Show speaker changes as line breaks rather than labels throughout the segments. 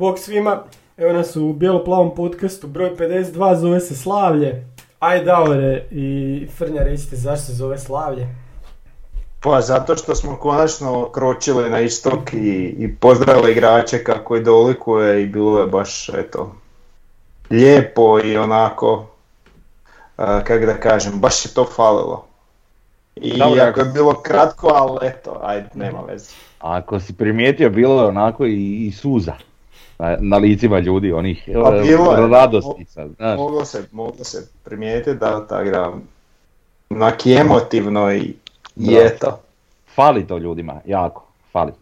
Bog svima, evo nas u bijelo-plavom podcastu, broj 52, zove se Slavlje. Aj Davore i Frnja, recite zašto se zove Slavlje?
Pa zato što smo konačno kročili na istok i, i pozdravili igrače kako i dolikuje i bilo je baš eto lijepo i onako a, kako da kažem, baš je to falilo. I
Dobro,
ako je bilo kratko, ali eto, ajde, nema veze.
Ako si primijetio, bilo je onako i, i suza na, na licima ljudi, onih
Pa
e,
bilo je.
radosti.
Moglo se, moglo se primijetiti da tako da onak emotivno i,
Da.
eto,
Fali to ljudima, jako, fali.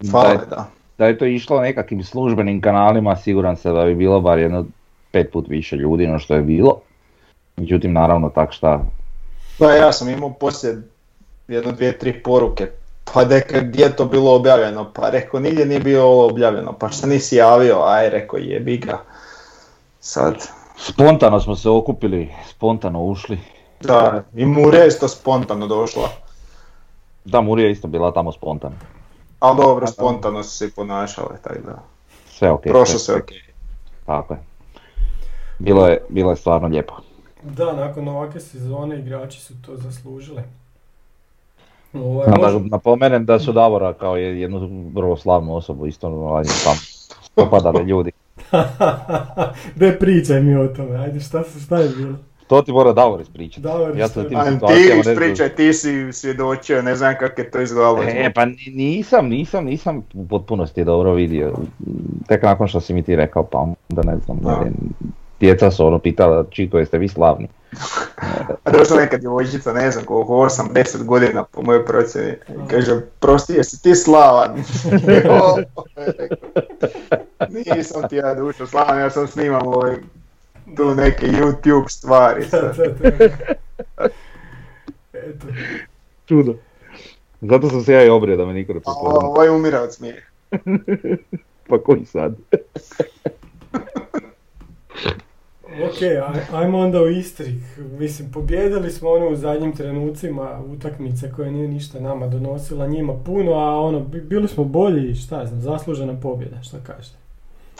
Da je,
da.
da je to išlo nekakvim službenim kanalima, siguran sam da bi bilo bar jedno pet put više ljudi no što je bilo. Međutim, naravno, tak šta,
Pa ja sam imao poslije jedno, dvije, tri poruke. Pa deka, gdje je to bilo objavljeno? Pa rekao, nigdje nije bilo ovo objavljeno. Pa što nisi javio? Aj, rekao, jebi ga. Sad,
spontano smo se okupili, spontano ušli.
da, i Mure je isto spontano došla.
Da, Murija je isto bila tamo spontano.
Ali dobro, spontano su se i ponašale, tako da.
Sve ok.
Prošlo
sve
se
ok.
ok.
Tako je. Bilo je, bilo je stvarno lijepo.
Da, nakon ovakve sezone igrači su to zaslužili. Ovaj, može-
da napomenem da su Davora kao je- jednu vrlo slavnu osobu isto ovaj, tam popadali ljudi.
Daj pričaj mi o tome, ajde šta, se- šta je bilo?
To ti mora Davor ispričati.
Davor,
ja sam tim
Ajde, ti
ne
ispričaj, ti si svjedočio, ne znam kako je to izgledalo.
E, pa ni- nisam, nisam, nisam u potpunosti dobro vidio. Tek nakon što si mi ti rekao, pa onda ne znam.
Da.
ne, Djeca su ono pitala, čiko jeste vi slavni.
A došla neka djevojčica, ne znam koliko, 8-10 godina po mojoj procjeni. Kaže, prosti, jesi ti slavan? Nisam ti ja dušo slavan, ja sam snimam ovaj, tu neke YouTube stvari.
Eto,
Čudo. Zato sam se ja i obrio da me niko ne
A
prepozna.
ovaj umira od smijeha.
Pa koji sad?
Ok, aj- ajmo onda u Istri. Mislim, pobjedili smo ono u zadnjim trenucima utakmice koja nije ništa nama donosila njima puno, a ono, bi- bili smo bolji, šta znam, zaslužena pobjeda, šta kažete?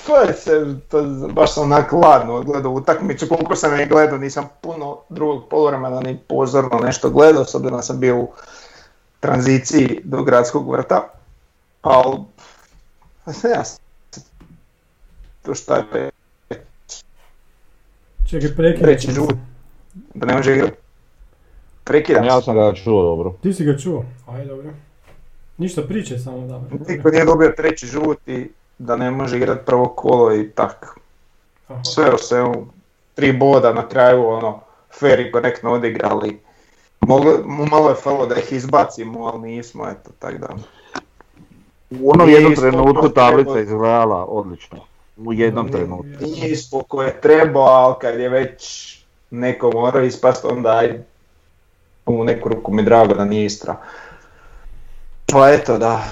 To je se, to, baš sam onak ladno gledao utakmicu, koliko sam je gledao, nisam puno drugog poluvremena ni pozorno nešto gledao, s obzirom sam bio u tranziciji do gradskog vrta, ali ja sam- to šta je
Čekaj, prekidam.
treći žut, da ne može igrati. Prekidam
Ja sam ga čuo dobro.
Ti si ga čuo? Aj, dobro. Ništa priče samo da.
Niko nije dobio treći žut i da ne može igrati prvo kolo i tak.
Aha.
Sve u svemu, tri boda na kraju, ono, fair i korektno odigrali. Moglo, malo je falo da ih izbacimo, ali nismo, eto, tak da.
U onom jednom trenutku tablica izgledala odlično. U jednom trenutku.
Nije koje je trebao, ali kad je već neko morao ispast, onda aj, u neku ruku mi drago da nije Istra. Pa eto da,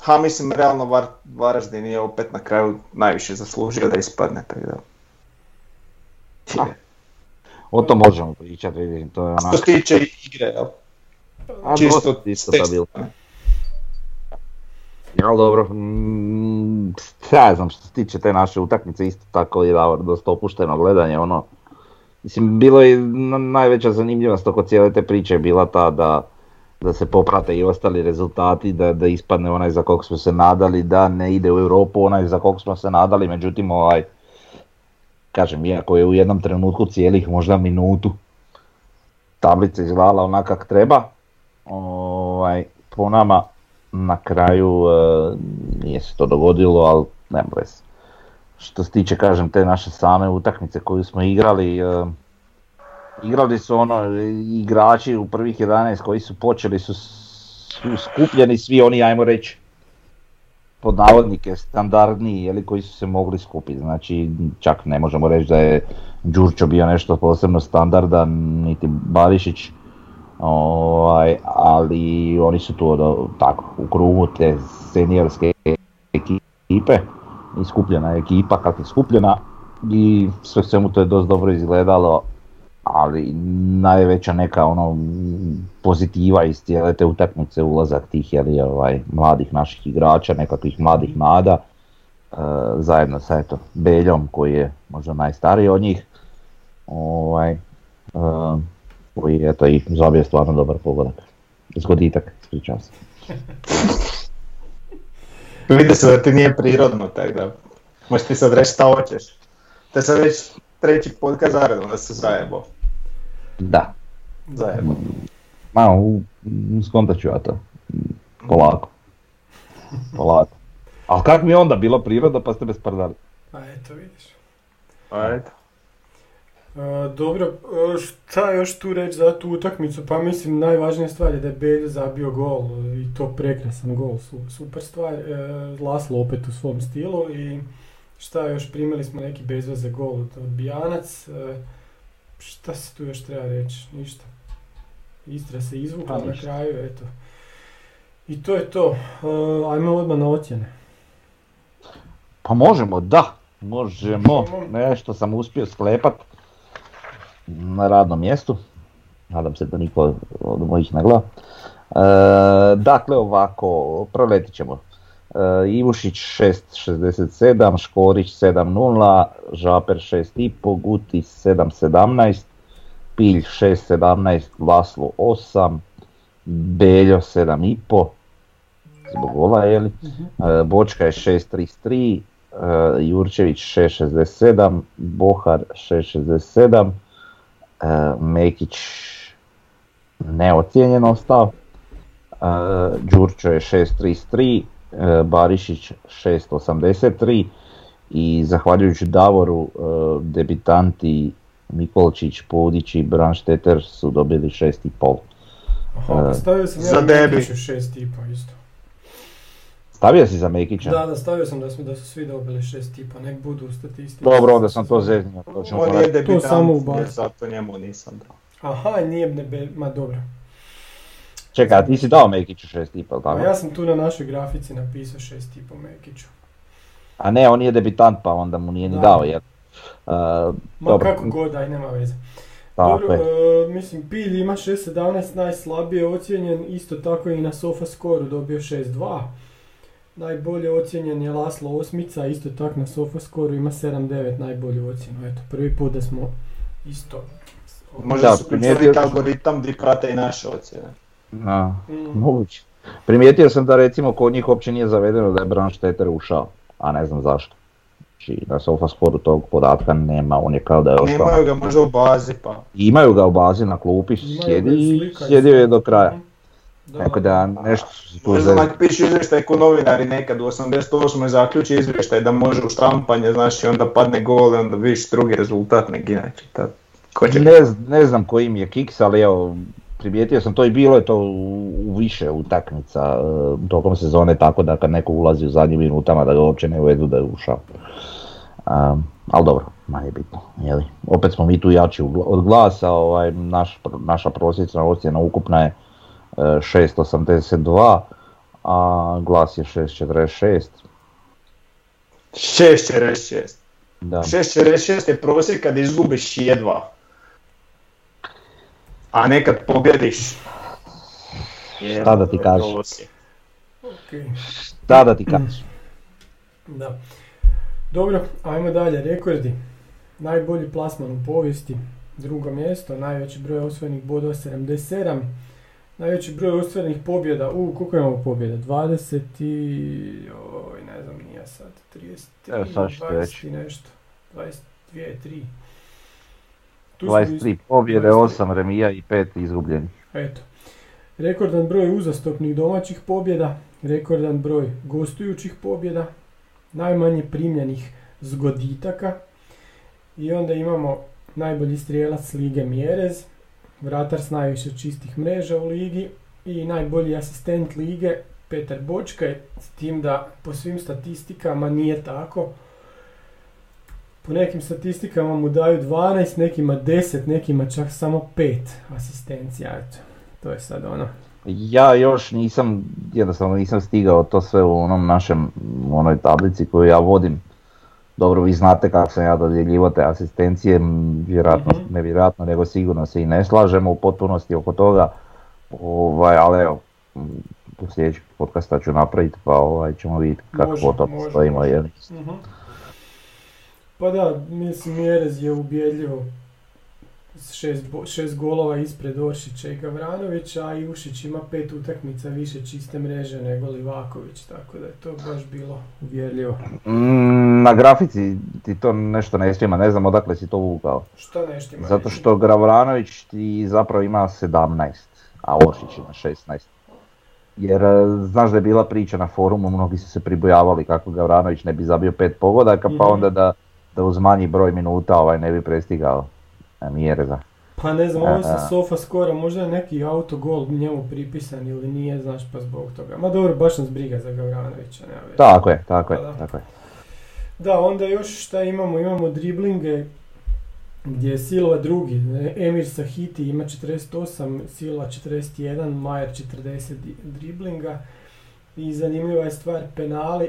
ha mislim realno Var, Varaždin je opet na kraju najviše zaslužio da ispadne, tako da.
A. O to možemo pričati, vidim, to je
Što
onako...
se tiče igre, jel?
A,
čisto
isto stabilno.
strane.
Jel dobro, ja znam što se tiče te naše utakmice, isto tako je dosta opušteno gledanje, ono, mislim, bilo je na- najveća zanimljivost oko cijele te priče je bila ta da, da se poprate i ostali rezultati, da, da ispadne onaj za kog smo se nadali, da ne ide u Europu onaj za kog smo se nadali, međutim, ovaj, kažem, iako je u jednom trenutku cijelih možda minutu tablica izgledala onak treba, ovaj, po nama na kraju e, nije se to dogodilo, ali nema veze. Što se tiče, kažem, te naše same utakmice koju smo igrali, e, igrali su ono, igrači u prvih 11 koji su počeli su su skupljeni svi oni, ajmo reći, pod navodnike standardniji, jeli, koji su se mogli skupiti. Znači, čak ne možemo reći da je Đurčo bio nešto posebno standardan, niti Barišić, ovaj, ali oni su tu ono, tako, u krugu te seniorske ekipe i skupljena je ekipa kako je skupljena i sve svemu to je dosta dobro izgledalo, ali najveća neka ono pozitiva iz cijele te utakmice ulazak tih jeli, ovaj, mladih naših igrača, nekakvih mladih nada, e, zajedno sa eto, Beljom koji je možda najstariji od njih, ovaj, e, koji eto i zabije stvarno dobar pogodak. Zgoditak, ispričavam se.
Vidi se da ti nije prirodno, tako da možeš ti sad reći šta hoćeš. Te sad već treći podcast zaredom da se zajebo.
Da,
Zajebo.
u- skontat ću ja to. Polako. Polako. Ali kak mi je onda bilo priroda pa ste me sprdali?
A eto vidiš.
Ajde.
E, dobro, šta još tu reći za tu utakmicu? Pa mislim najvažnija stvar je da je Beljo zabio gol i to prekrasan gol, su- super stvar. E, Laslo opet u svom stilu i šta još, primili smo neki bezveze gol od Bijanac. E, šta se tu još treba reći? Ništa. Istra se izvukla
Pa
na kraju, eto. I to je to. E, ajmo odmah na ocjene.
Pa možemo, da. Možemo. Nešto sam uspio sklepat na radnom mjestu. Nadam se da niko od mojih ne gleda. E, dakle, ovako, proletit ćemo. E, Ivušić 6.67, Škorić 7.0, Žaper 6.5, Guti 7.17, Pilj 6.17, Laslo 8, Beljo 7.5, zbog gola, jeli? E, Bočka je 6.33, e, Jurčević 6.67, Bohar 6.67, e, Mekić neocijenjen ostao, e, Đurčo je 6.33, e, Barišić 6.83 i zahvaljujući Davoru e, debitanti Mikolčić, Pudić i Branšteter su dobili 6.5.
Aha, pa
E,
stavio sam
za
ja
debi.
Mekiću šest tipa isto.
Stavio si za Mekića?
Da, da, stavio sam da, smo, da su svi dobili šest tipa, nek budu u statistici.
Dobro, onda sam to zeznio. To ćemo
On je.
To samo
zato njemu nisam dao.
Aha, nije nebe, ma dobro.
Čekaj, ti si dao Mekiću 6.5, jel
A
tako?
ja sam tu na našoj grafici napisao šest tipa Mekiću.
A ne, on je debitant pa onda mu nije ni
Da.
dao jel? Uh,
Ma
dobro,
kako god, aj nema veze.
tako
Dobro, e, mislim, Pilj ima 6.17, najslabije ocijenjen, isto tako i na Sofa Scoru dobio 6.2. Najbolje ocijenjen je Laslo Osmica, isto tako na Sofa Scoru ima 7.9 najbolju ocjenu. Eto, prvi put da smo isto.
Možda
Da,
su
sam.
algoritam gdje prate i naše ocjene.
Da,
Mm.
moguće. Primijetio sam da recimo kod njih uopće nije zavedeno da je Branšteter ušao, a ne znam zašto. Znači na Sofascoru tog podatka nema, on je kao da je ostao.
Nemaju ga možda u bazi pa.
Imaju ga u bazi na klupi, sjedi sjedio je do kraja.
Da,
Tako da nešto su tu za...
ako pišu izvještaj ko novinari nekad u 88. zaključi izvještaj da može u štampanje, znaš, i onda padne gol i onda vidiš drugi rezultat nek inače. Ta, ko će
Ne, ne znam koji im je kiks, ali evo, primijetio sam to i bilo je to u, u više utakmica e, tokom sezone, tako da kad neko ulazi u zadnjim minutama da ga uopće ne uvedu da je ušao. Um, ali dobro, manje bitno, jeli. Opet smo mi tu jači od glasa, ovaj, naš, naša prosječna ocjena ukupna je e, 6.82, a glas je 6.46.
6.46.
Da.
6.46 je prosjek kad izgubiš jedva. A nekad pobjediš.
Šta da ti kažeš?
Prosjek.
ok.
Da, da ti kažeš.
Da. Dobro, ajmo dalje. Rekordi. Najbolji plasman u povijesti. Drugo mjesto, najveći broj osvojenih bodova 77. Najveći broj ostvarenih pobjeda, u koliko imamo pobjeda? 20 i... Oj, ne znam, nije sad. 33,
Evo, sad ću ti
20
reći.
i nešto. 22, 3. Tu smo
23 pobjede, 8 remija i 5 izgubljenih.
Eto. Rekordan broj uzastopnih domaćih pobjeda, rekordan broj gostujućih pobjeda, najmanje primljenih zgoditaka i onda imamo najbolji strijelac lige Mjerez, vratar s najviše čistih mreža u ligi i najbolji asistent lige Petar Bočkaj, s tim da po svim statistikama nije tako. Po nekim statistikama mu daju 12, nekima 10, nekima čak samo 5 asistencija. To je sad ono.
Ja još nisam, jednostavno nisam stigao to sve u onom našem, onoj tablici koju ja vodim. Dobro, vi znate kako sam ja dodjeljivao te asistencije, vjerojatno,
Mhm.
ne vjerojatno, nego sigurno se i ne slažemo u potpunosti oko toga. Ovaj, ali evo, u sljedećeg podcasta ću napraviti pa ovaj, ćemo vidjeti kako
Može,
potom
može,
stojimo.
može. Mhm. Pa da, mislim Mjerez je ubjedljivo šest, šest golova ispred Oršića i Gavranovića, a Jušić ima pet utakmica više čiste mreže nego Livaković, tako da je to baš bilo uvjerljivo.
Mm, Na grafici ti to nešto ne štima, ne znam odakle si to vukao.
Šta ne štima?
Zato što Gavranović ti zapravo ima 17, a Oršić ima 16. Jer e, znaš da je bila priča na forumu, mnogi su se pribojavali kako Gavranović ne bi zabio pet pogodaka, pa
Mhm.
onda da, da uz manji broj minuta ovaj ne bi prestigao Mjereza.
Pa ne znam, ovo sa sofa skora, možda je neki autogol njemu pripisan ili nije, znaš, pa zbog toga. Ma dobro, baš nas briga za Gavranovića, nema veze.
Tako je, tako je,
Pa da.
tako je.
Da, onda još šta imamo? Imamo driblinge gdje je Silva drugi. Emir Sahiti ima 48, Silva 41, Majer 40 di- driblinga. I zanimljiva je stvar penali.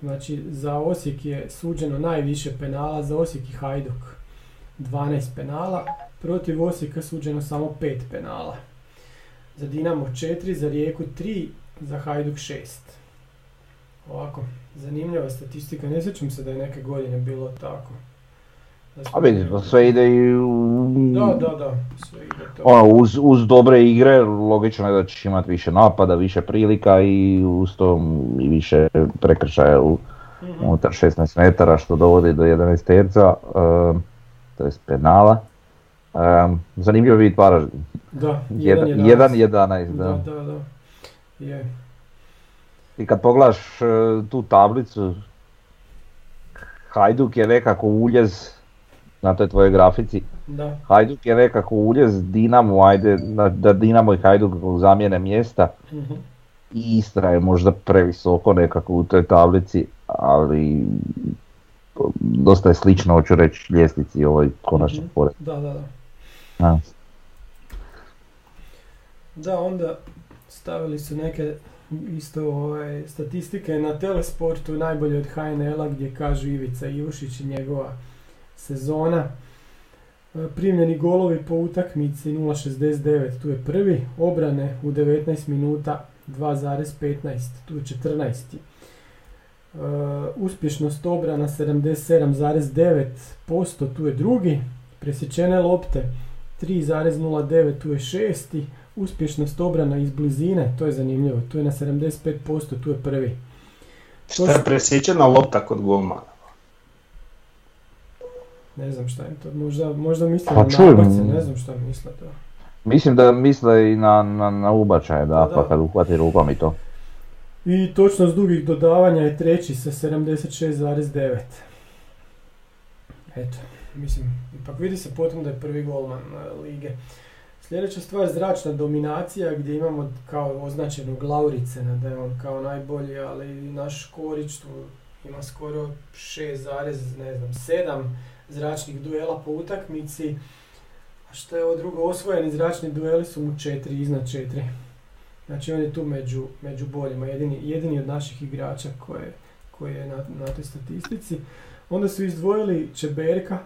Znači za Osijek je suđeno najviše penala, za Osijek i Hajduk 12 penala, protiv Osijeka suđeno samo 5 penala. Za Dinamo 4, za Rijeku 3, za Hajduk 6. Ovako, zanimljiva statistika, ne sjećam se da je neke godine bilo tako.
A vidi, to sve ide i u...
Da, da, da, sve ide to.
Ono, uz, uz dobre igre logično je da ćeš imati više napada, više prilika i uz to i više prekršaja u,
Mhm.
unutar 16 metara što dovodi do 11 terca, um, to je penala. Um, zanimljivo je vidjeti Varaždin.
Da,
1-11, 11,
Da,
da.
da, da. Je.
I kad pogledaš uh, tu tablicu, Hajduk je nekako uljez na toj tvojoj grafici.
Da.
Hajduk je nekako uljez Dinamo, ajde da, da Dinamo i Hajduk zamijene mjesta.
Mhm.
I Istra je možda previsoko nekako u toj tablici, ali dosta je slično, hoću reći, ljestvici ovoj konačno
Mhm.
pored.
Da, da, da.
Da.
Da, onda stavili su neke isto ovaj, statistike na telesportu najbolje od HNL-a gdje kažu Ivica Jušić i njegova sezona. E, Primljeni golovi po utakmici 0.69, tu je prvi. Obrane u 19 minuta 2.15, tu je 14. E, uspješnost obrana 77,9%, tu je drugi. Presječene lopte 3,09, tu je šesti. Uspješnost obrana iz blizine, to je zanimljivo, tu je na 75%, tu je prvi.
Šta je presjećena lopta kod golmana?
Ne znam šta je to, možda, možda misle
Pa
na nabace, ne znam šta misle to.
Mislim da misle i na, na, na ubačaje, da,
Da, da.
pa kad uhvati rukom i to.
I točnost dugih dodavanja je treći sa 76,9. Eto, mislim, ipak vidi se potom da je prvi golman lige. Sljedeća stvar, zračna dominacija gdje imamo kao označenog Lauricena da je on kao najbolji, ali naš Škorić tu ima skoro 6, ne znam, 7 zračnih duela po utakmici. A što je ovo drugo, osvojeni zračni dueli su mu 4, iznad 4. Znači on je tu među, među boljima, jedini, jedini od naših igrača koje, koji je na, na toj statistici. Onda su izdvojili Čeberka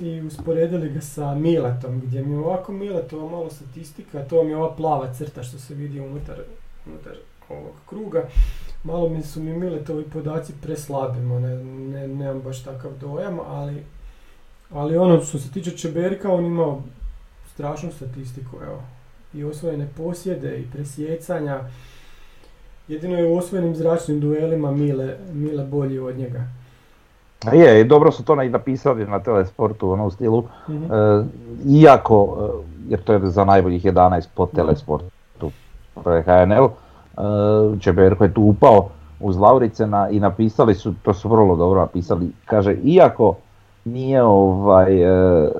i usporedili ga sa Miletom, gdje mi je ovako Miletova malo statistika, to vam je ova plava crta što se vidi unutar, unutar ovog kruga. Malo mi su mi Miletovi podaci preslabi, ma ne, ne, nemam baš takav dojam, ali, ali ono što se tiče Čeberka, on imao strašnu statistiku, evo. I osvojene posjede i presjecanja. Jedino je u osvojenim zračnim duelima Mile, Mile bolji od njega.
Je, i dobro su to i napisali na telesportu, ono u stilu.
Mhm.
E, iako, e, jer to je za najboljih 11 po telesportu, to je HNL, e, Čeberko je tu upao uz Lauricena i napisali su, to su vrlo dobro napisali, kaže, iako nije ovaj, e,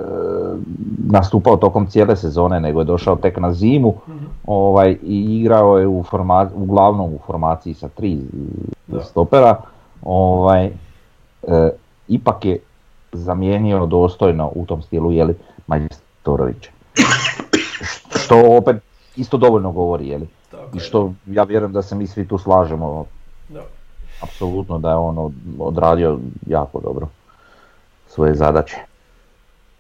nastupao tokom cijele sezone, nego je došao tek na zimu
Mhm.
ovaj, i igrao je u forma, uglavnom u formaciji sa tri
Da.
stopera. Ovaj, e, ipak je zamijenio dostojno u tom stilu jeli, Majstorovića. Što opet isto dovoljno govori, jeli?
Tako
I
je.
što ja vjerujem da se mi svi tu slažemo,
Da.
apsolutno da je on od- odradio jako dobro svoje zadaće.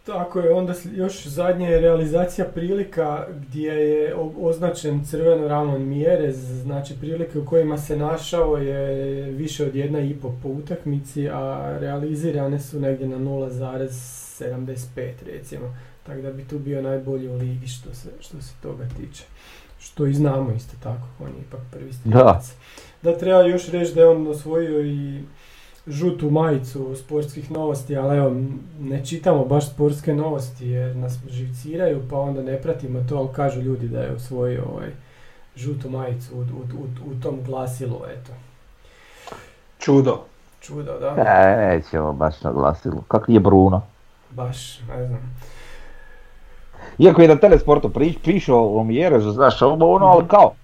Tako je, onda još zadnja je realizacija prilika gdje je označen crveno ramon Mjerez, znači prilike u kojima se našao je više od jedna i po po utakmici, a realizirane su negdje na 0,75 recimo. Tako da bi tu bio najbolji u ligi što se, što se toga tiče. Što i znamo isto tako, on je ipak prvi strijelac. Da treba još reći da je on osvojio i žutu majicu sportskih novosti, ali evo, ne čitamo baš sportske novosti jer nas živciraju, pa onda ne pratimo to, ali kažu ljudi da je osvojio ovaj, žutu majicu u, u, u, u tom glasilu, eto.
Čudo.
Čudo, da?
E, nećemo baš na glasilu. Kak je Bruno?
Baš, ne znam.
Iako je na telesportu priš, piše o Mjerezu, znaš, ovo ono, ali kao,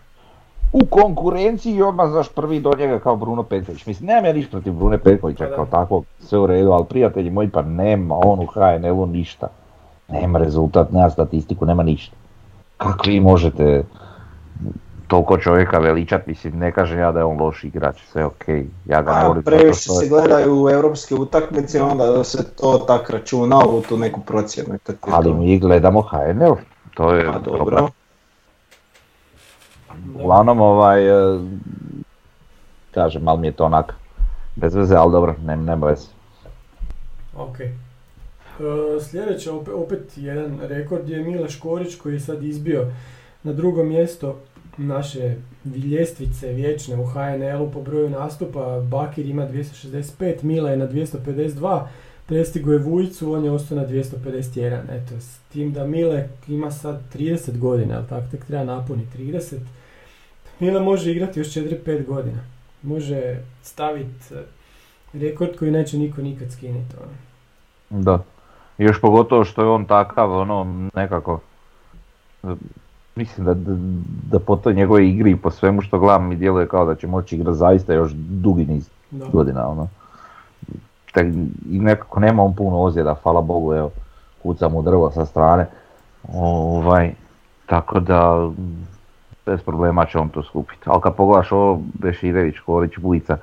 u konkurenciji i odmah, znaš, prvi do njega kao Bruno Petković. Mislim, nemam ja ništa protiv Brune Petkovića
Pa
kao takvog, sve u redu, ali prijatelji moji, pa nema on u HNL-u ništa. Nema rezultat, nema statistiku, nema ništa. Kako vi možete toliko čovjeka veličat, mislim, ne kažem ja da je on loš igrač, sve okej, ja ga ne
A,
volim
previše se gledaju u europske utakmice, onda se to tak računa u tu neku procjenu.
ali mi gledamo HNL, to je
A
problem. Uglavnom, ovaj, e, kažem, malo mi je to onak, bez veze, ali dobro, ne, nema veze.
Ok. E, sljedeće, opet, opet jedan rekord je Mile Škorić koji je sad izbio na drugo mjesto naše ljestvice vječne u HNL-u po broju nastupa. Bakir ima 265, Mila je na 252, prestigo je Vujicu, on je ostao na 251. Eto, s tim da Mile ima sad 30 godina, ali tako tek treba napuniti 30. Mile može igrati još 4-5 godina. Može staviti rekord koji neće niko nikad skinuti. Ono.
Da. Još pogotovo što je on takav, ono, nekako, mislim da, da, da po toj njegove igri i po svemu što gledam mi djeluje kao da će moći igrati zaista još dugi niz
Da.
godina, ono. Tek, I nekako nema on puno ozljeda, hvala Bogu, evo, kuca mu drvo sa strane. Ovaj, tako da, bez problema će on to skupiti. Ali kad pogledaš ovo, Beširević, Korić, Bujica,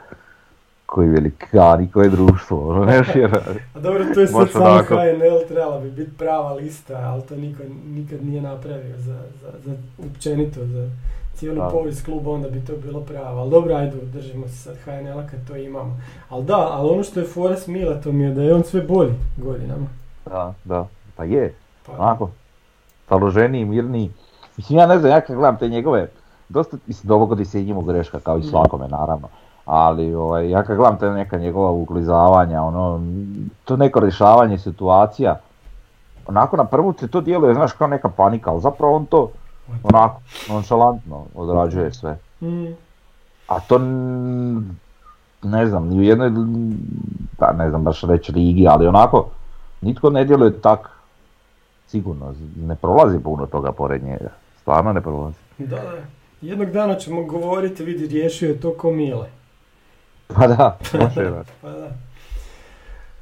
koji velikani, koje društvo, ono, vjerujem.
A dobro, to je sad samo. HNL, trebala bi biti prava lista, ali to niko nikad nije napravio za, za, za općenito, za cijelu
Da.
povijest kluba, onda bi to bilo pravo. Ali dobro, ajde, držimo se sad HNL-a kad to imamo. Ali da, ali ono što je fora s Milatom je da je on sve bolji godinama.
Da, da, pa je,
Pa,
onako, staloženiji, mirniji. Mislim, ja ne znam, ja kad gledam te njegove, dosta, mislim, dogodi se i njemu greška, kao i
Mhm.
svakome, naravno. Ali, ovaj, ja kad gledam te neka njegova uklizavanja, ono, to neko rješavanje situacija, onako na prvu se to djeluje, znaš, kao neka panika, ali zapravo on to, onako, nonšalantno odrađuje sve.
Mm,
A to, ne znam, ni u jednoj, pa ne znam baš reći ligi, ali onako, nitko ne djeluje tak sigurno, ne prolazi puno toga pored njega, stvarno ne prolazi.
da, da. Jednog dana ćemo govoriti, vidi, riješio je to ko Mile.
Pa da, može je.
Pa da.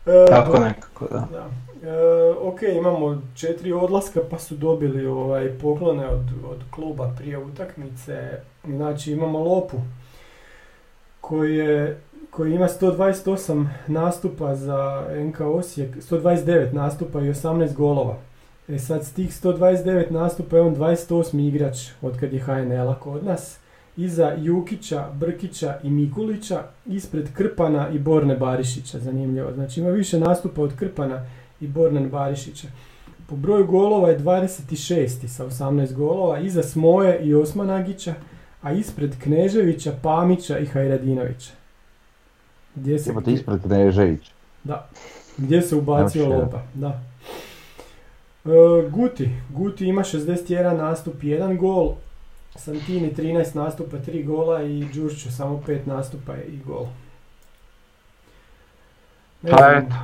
E,
Tako nekako, da.
Da. E, ok, imamo četiri odlaska pa su dobili ovaj poklone od, od kluba prije utakmice. Znači imamo Lopu koji, je, koji ima 128 nastupa za NK Osijek, 129 nastupa i 18 golova. E sad s tih 129 nastupa je on 28 igrač od kad je HNL-a kod nas. Iza Jukića, Brkića i Mikulića, ispred Krpana i Borne Barišića, zanimljivo. Znači ima više nastupa od Krpana i Bornan Barišića. Po broju golova je 26. sa 18 golova, iza Smoje i Osmanagića, a ispred Kneževića, Pamića i Hajradinovića. Gdje se,
Imate ispred Knežević.
da. Gdje se ubacio. Lopa, da. E, Guti. Guti ima 61 nastup, 1 gol. Santini 13 nastupa, 3 gola i Đurću samo 5 nastupa i gol. Ne
Pa
znam,
eto.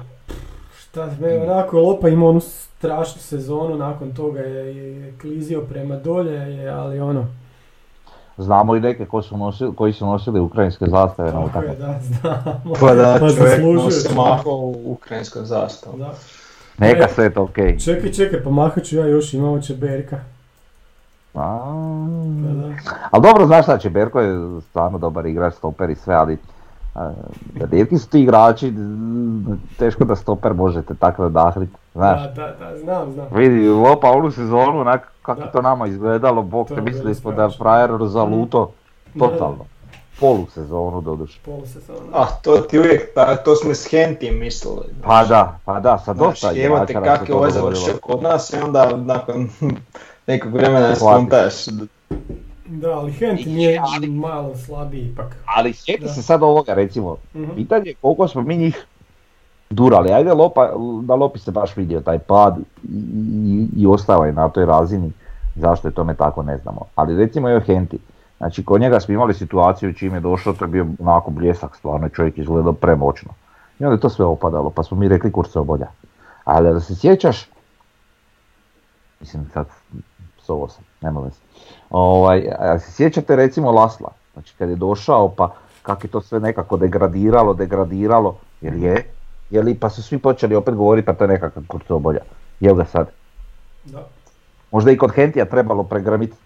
Šta, me, onako Lopa ima onu strašnu sezonu, nakon toga je, je klizio prema dolje, je, ali ono,
Znamo i neke koji su nosili, koji su nosili ukrajinske zastave na
tako je,
utakmici.
da, znamo.
Pa da,
Pa
čovjek nosi mahao u ukrajinskom zastavu.
Da.
Neka sve to okej.
Čekaj, čekaj, pa mahat ću ja još, imamo će Berka.
A,
da.
Ali dobro, znaš šta će, Berko je stvarno dobar igrač, stoper i sve, ali a, rijetki su ti igrači, teško da stoper možete tako nadahriti, znaš.
Da, da, da, znam, znam.
Vidi, Lopa ovu sezonu, onak kako
Da.
je to nama izgledalo, bog te mislili smo da je frajer zaluto,
Da, da.
totalno. Polu sezonu doduše.
Polu sezonu.
A to ti uvijek, ta, to smo s Hentim mislili.
Pa da, pa da, sa dosta
evo te
igrača se
kak je ovaj
dogodilo.
završio kod nas i onda nakon nekog vremena skontaš.
Da, ali Hent
I-
nije
ali-
malo slabiji ipak.
Ali sjeti se sad ovoga recimo,
Mhm.
pitanje je koliko smo mi njih durali, ajde Lopa, da Lopi se baš vidio taj pad i, i, i ostao je na toj razini, zašto je tome tako ne znamo. Ali recimo evo Henti, znači kod njega smo imali situaciju čim je došao, to je bio onako bljesak, stvarno čovjek izgledao premoćno. I onda je to sve opadalo, pa smo mi rekli kur se obolja. Ali da se sjećaš, mislim sad, sovo sam, nema veze. Ovaj, a se sjećate recimo Lasla, znači kad je došao pa kako je to sve nekako degradiralo, degradiralo, jer je, je li, pa su svi počeli opet govoriti pa to je nekakav kurcobolja. Jel ga sad?
Da.
Možda i kod Hentija trebalo pregramiti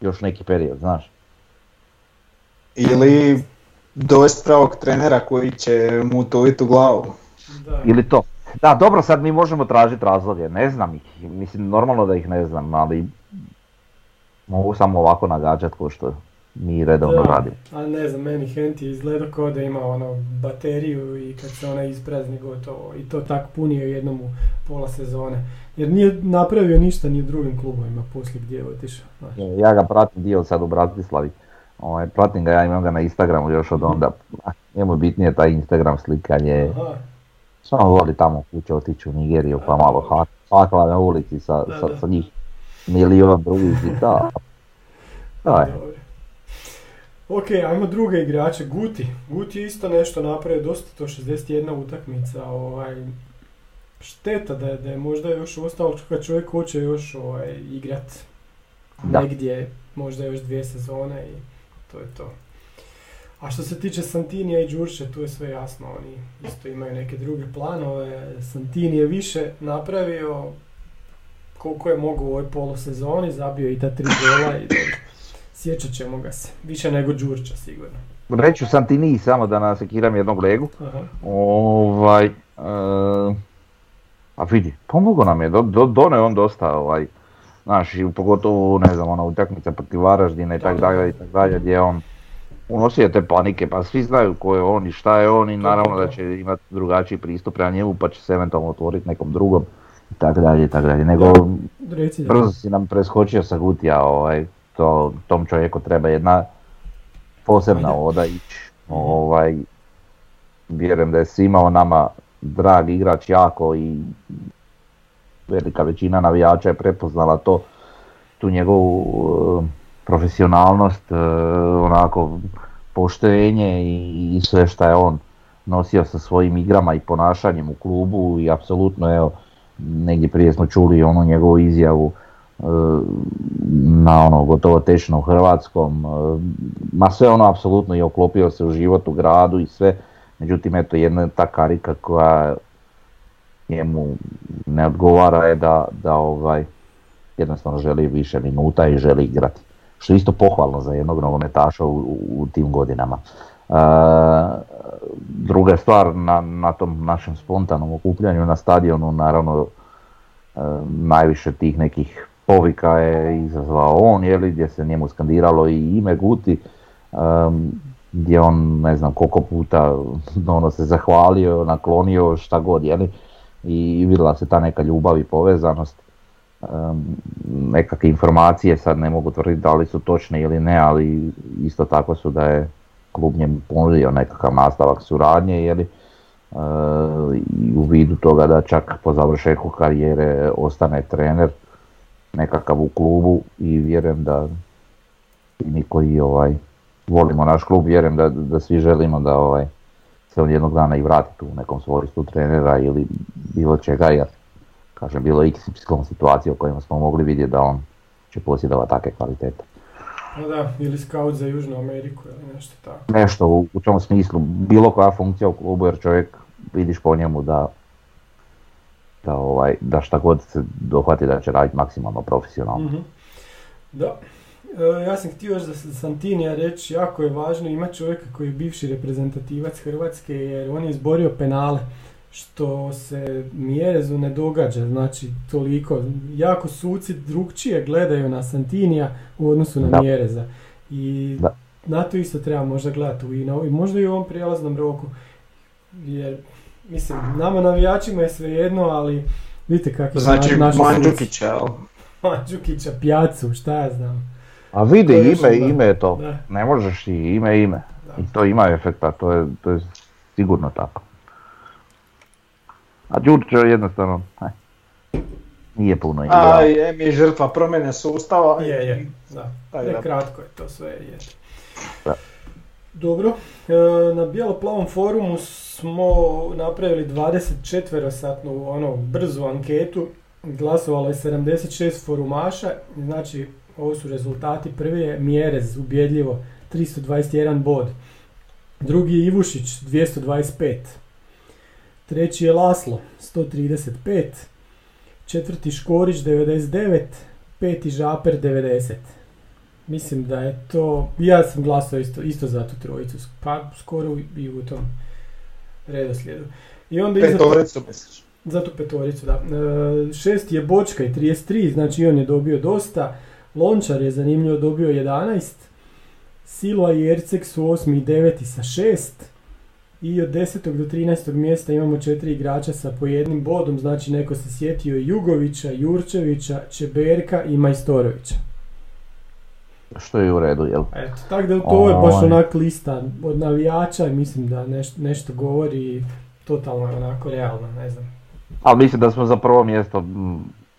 još neki period, znaš.
Ili dovesti pravog trenera koji će mu utuliti u glavu.
Da.
Ili to. Da, dobro, sad mi možemo tražiti razloge, ne znam ih, mislim normalno da ih ne znam, ali mogu samo ovako nagađati ko što mi redovno
Da,
radimo.
A ne znam, meni Hent je izgledao kao da ima ono bateriju i kad se ona isprazni gotovo i to tak punio jednom u pola sezone. Jer nije napravio ništa ni u drugim klubovima poslije gdje je otišao. znaš.
Ja ga pratim dio sad u Bratislavi. Ovaj, pratim ga, ja imam ga na Instagramu još od onda. Njemu je bitnije taj Instagram slikanje. Samo voli tamo kuće otići u Nigeriju pa malo ha- hakla na ulici sa,
Da,
sa,
da.
sa njih milion drugih i da. Da je.
Ok, ajmo druge igrače. Guti. Guti je isto nešto napravio, dosta to 61 utakmica. Ovaj, šteta da je, da je možda još ostalo kad čovjek hoće još ovaj, igrat
Da.
negdje, možda još dvije sezone i to je to. A što se tiče Santinija i Đurše, tu je sve jasno, oni isto imaju neke druge planove. Santini je više napravio koliko je mogao u ovoj polusezoni, zabio i ta tri gola i. Sjećat ćemo ga se. Više nego Đurča sigurno.
Reću Santini samo da nasekiram jednog legu.
Aha.
Ovaj, e, a vidi, pomogao nam je, do, do, on dosta, ovaj, znaš, i pogotovo, ne znam, ona utakmica protiv Varaždina i tako
Da, da.
dalje i tako dalje, gdje je on unosio te panike, pa svi znaju ko je on i šta je on i naravno da će imati drugačiji pristup prema njemu pa će se eventualno otvoriti nekom drugom i tako dalje i tako dalje. Nego brzo si nam preskočio sa Gutija, ovaj, to, tom čovjeku treba jedna posebna
Ajde.
oda ići. Ovaj, vjerujem da je svima o nama drag igrač jako i velika većina navijača je prepoznala to, tu njegovu eh, profesionalnost, eh, onako poštenje i, sve šta je on nosio sa svojim igrama i ponašanjem u klubu i apsolutno evo negdje prije smo čuli onu njegovu izjavu e, na ono gotovo tečnom hrvatskom, e, ma sve ono apsolutno i oklopio se u život u gradu i sve, međutim eto jedna ta karika koja njemu ne odgovara je da, da ovaj jednostavno želi više minuta i želi igrati. Što je isto pohvalno za jednog nogometaša u, u, u tim godinama. E, druga stvar, na, na tom našem spontanom okupljanju na stadionu, naravno e, najviše tih nekih povika je izazvao on, jeli, gdje se njemu skandiralo i ime Guti, em, gdje on ne znam koliko puta ono se zahvalio, naklonio, šta god, jeli, i vidjela se ta neka ljubav i povezanost. Em, nekakve informacije sad ne mogu tvrditi da li su točne ili ne, ali isto tako su da je klub njemu ponudio nekakav nastavak suradnje, jeli, e, i u vidu toga da čak po završetku karijere ostane trener nekakav u klubu i vjerujem da i mi koji ovaj, volimo naš klub, vjerujem da, da svi želimo da ovaj, se on jednog dana i vratiti u nekom svojstvu trenera ili bilo čega, jer kažem, bilo je XY situacije u kojima smo mogli vidjeti da on će posjedovati takve kvalitete.
No da, ili scout za Južnu Ameriku ili nešto tako.
Nešto u, u tom smislu, bilo koja funkcija u klubu jer čovjek vidiš po njemu da da, ovaj, da šta god se dohvati da će raditi maksimalno profesionalno.
Mhm. Da. Ja sam htio još za Santinija reći, jako je važno imati čovjeka koji je bivši reprezentativac Hrvatske jer on je izborio penale što se Mjerezu ne događa, znači toliko. Jako suci drugčije gledaju na Santinija u odnosu na
Da.
Mjereza. I
Da.
na to isto treba možda gledati u i, na, i možda i u ovom prijelaznom roku. Jer, mislim, nama navijačima je svejedno, ali vidite kakvi su
Znači
na- naši suci.
Mandžukića?
Mandžukića, Pjacu, šta ja znam.
A vidi, ime,
onda-
ime je to.
Da.
Ne možeš i ime, ime.
Da.
I to ima efekta, to je, to je sigurno tako. A Đurđe jednostavno, aj, nije puno
A
igrao.
je mi žrtva promjene sustava.
Je, je, da. Ne,
da.
kratko je to sve, je.
Da.
Dobro, e, na bijelo-plavom forumu smo napravili 24-satnu ono, brzu anketu, glasovalo je 76 forumaša, znači ovo su rezultati, prvi je Mjerez, ubjedljivo, 321 bod, drugi je Ivušić, 225, treći je Laslo, 135, četvrti Škorić, 99, peti Žaper, 90. Mislim da je to, ja sam glasao isto, isto za tu trojicu, pa skoro i u tom redoslijedu. I onda iza,
Petoricu misliš.
Za tu petoricu, da. E, šesti je Bočka i 33, znači on je dobio dosta. Lončar je zanimljivo dobio 11. Silva i Ercek su 8. i 9. sa 6. I od 10. do 13. mjesta imamo četiri igrača sa po jednim bodom, znači neko se sjetio Jugovića, Jurčevića, Čeberka i Majstorovića.
Što je u redu, jel?
Eto, tako da to je baš onak lista od navijača i mislim da neš, nešto govori totalno onako realno, ne znam.
Ali mislim da smo za prvo mjesto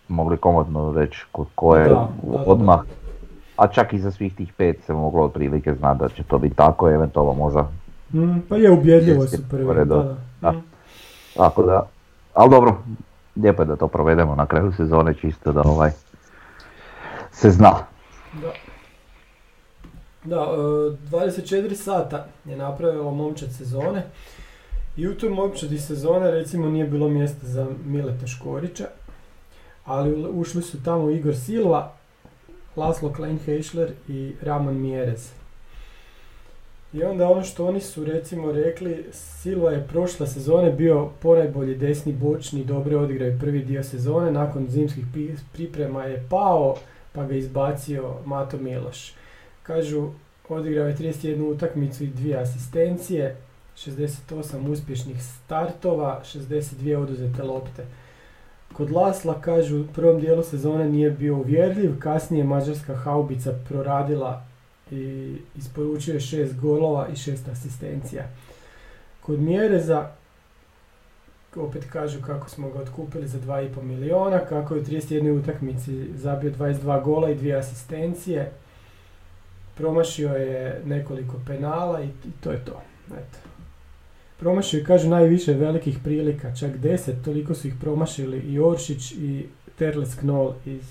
mogli komodno reći ko, ko je
Da, da, da,
odmah. A čak i za svih tih pet se moglo otprilike znati da će to biti tako, eventualno možda.
Mm, pa je ubjedljivo su prvi. Da, da.
Da.
Mm.
Tako da, ali dobro, lijepo je da to provedemo na kraju sezone čisto da ovaj se zna.
Da. Da, e, 24 sata je napravilo momčad sezone i u toj momčadi sezone recimo nije bilo mjesta za Mileta Škorića, ali ušli su tamo Igor Silva, Laslo Klein-Heischler i Ramon Mjerez. I onda ono što oni su recimo rekli, Silva je prošle sezone bio ponajbolji desni bočni, dobro odigrao je prvi dio sezone, nakon zimskih priprema je pao, pa ga izbacio Mato Miloš. Kažu, odigrao je 31 utakmicu i dvije asistencije, 68 uspješnih startova, 62 oduzete lopte. Kod Lasla, kažu, u prvom dijelu sezone nije bio uvjerljiv, kasnije mađarska haubica proradila i isporučio je 6 golova i 6 asistencija. Kod Mjereza, opet kažu kako smo ga otkupili za 2,5 miliona, kako je u 31 utakmici zabio 22 gola i dvije asistencije, promašio je nekoliko penala i to je to. Eto. Promašio je, kažu, najviše velikih prilika, čak 10, toliko su ih promašili i Oršić i Terles Knoll iz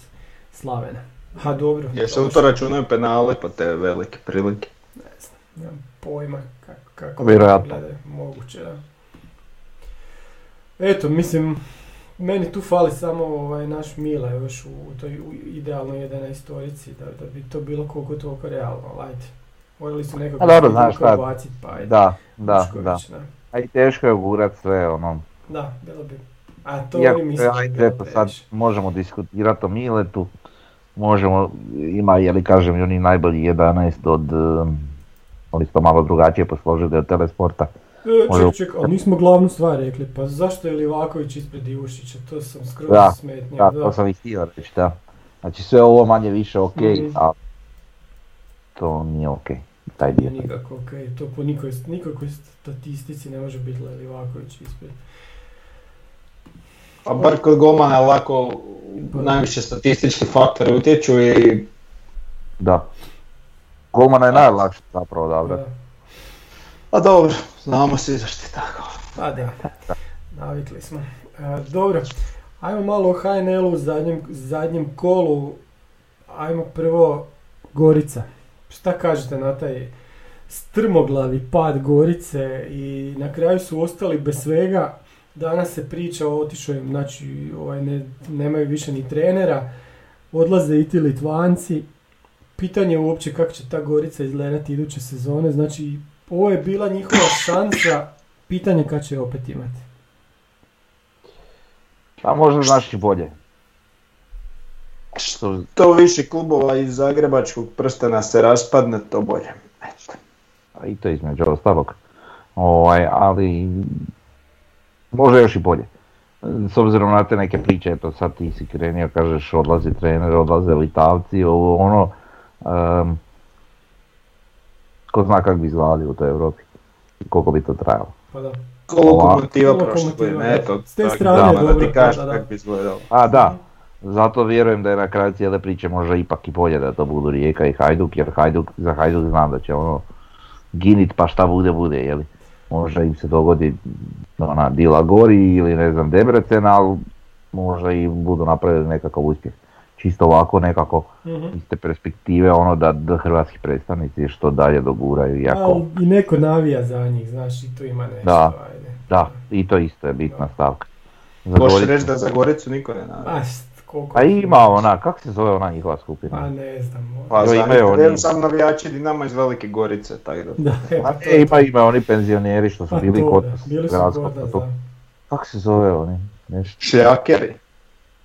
Slavena. Ha, dobro.
Jesu u to računaju penale pa te velike prilike.
Ne znam, nemam pojma kako, kako gledaju, moguće da. Eto, mislim, meni tu fali samo ovaj naš Mila još u toj u idealnoj 11 torici, da, da bi to bilo koliko toliko realno, ajde. Morali su nekako
A dobro, znaš
bacit, pa ajde.
Da, da. da. A i teško je ugurat sve ono.
Da, bilo bi. A to
Iako,
oni misle da
ajde, eto sad možemo diskutirati o Miletu. Možemo, ima, je li kažem, oni najbolji 11 od, um, oni su to malo drugačije posložili od telesporta.
Ček, ček, ali nismo glavnu stvar rekli, pa zašto je Livaković ispred Ivušića, to sam skroz
Da,
smetnio.
Da, to sam i htio reći, da. Znači sve ovo manje više ok,
Mhm.
a to nije ok, taj dio.
Nikako, okej, to po nikoj, nikakvoj statistici ne može biti Livaković ispred.
Pa bar kod golmana lako najviše statistički faktori utječu i
Da. Golmana je najlakše zapravo
Da.
dobro.
A dobro, znamo svi zašto je tako.
Pa da, navikli smo. E, dobro, ajmo malo o HNL-u u zadnjem, zadnjem kolu. Ajmo prvo Gorica. Šta kažete na taj strmoglavi pad Gorice i na kraju su ostali bez svega. Danas se priča o otišao znači ovaj, ne, nemaju više ni trenera, odlaze i ti Litvanci. Pitanje je uopće kako će ta Gorica izgledati iduće sezone, znači ovo je bila njihova šansa, pitanje kad će opet imati.
A možda znaš i bolje. Što,
To više klubova iz Zagrebačkog prstena se raspadne, to bolje. Eto.
a i to između ostalog. Ovaj, ali može još i bolje. S obzirom na te neke priče, eto sad ti si krenio, kažeš odlazi trener, odlaze Litavci, ovo ono, em, ko zna kako bi izgledali u toj Europi, i koliko bi to trajalo.
Pa da.
Ko lokomotiva
Ko
prošle godine, eto.
S te strane
da, da ti kažeš
da, da, da.
kako bi izgledalo.
A da, zato vjerujem da je na kraju cijele priče možda ipak i bolje da to budu Rijeka i Hajduk, jer Hajduk, za Hajduk znam da će ono ginit pa šta bude bude, jeli. Možda im se dogodi ona Dila Gori ili ne znam Debrecen, ali možda i budu napravili nekakav uspjeh. Čisto ovako nekako
Mhm.
iz te perspektive ono da, da hrvatski predstavnici što dalje doguraju jako.
Ali i neko navija za njih, znaš, i tu ima nešto,
Da.
ajde.
Da, i to isto je bitna stavka.
Možeš reći da za Goricu niko ne navija.
A, koliko...
Pa ima ona, kako se zove ona njihova skupina?
Pa ne znam.
Pa
imaju
sam navijači Dinama iz Velike Gorice, tako da.
Da,
A
to
e,
je
ima,
to.
ima oni penzioneri što su
Pa
bili
to,
kod
da,
nas,
Bili su
gradskog. Kako se zove oni? Nešto.
Šljakeri.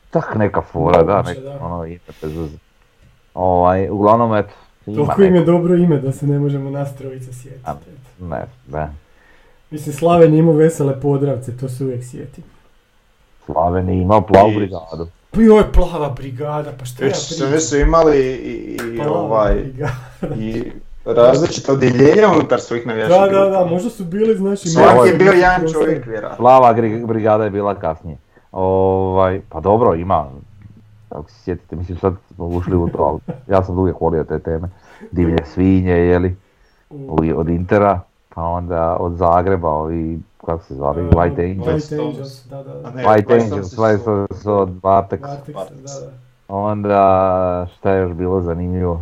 Tak neka fora, da, neko
da.
ono ime bez. Ovaj, uglavnom eto, ima
Toliko im je dobro ime da se ne možemo nas trojica sjetiti.
A. ne, ne,
Mislim, Slaven je imao vesele podravce, to se uvijek sjeti.
Slaven je imao plavu brigadu.
Pa joj, plava brigada, pa šta ja pričam?
su imali i, i ovaj,
brigada.
i različita odjeljenja unutar svojih navijačkih
Da, da, da, možda su bili, znači...
Svaki je bio jedan čovjek vjerojatno.
Plava brigada je bila kasnije. Ovaj, pa dobro, ima, ako se sjetite, mislim sad smo ušli u to, ali ja sam uvijek volio te teme. Divlje svinje, jeli, od Intera, pa onda od Zagreba, ovi, kako se zvali,
Uh,
White Angels.
White Angels, da, da, da.
ne,
White Angels, White
su-
Angels od Vartex.
Da, da.
Onda, šta je još bilo zanimljivo?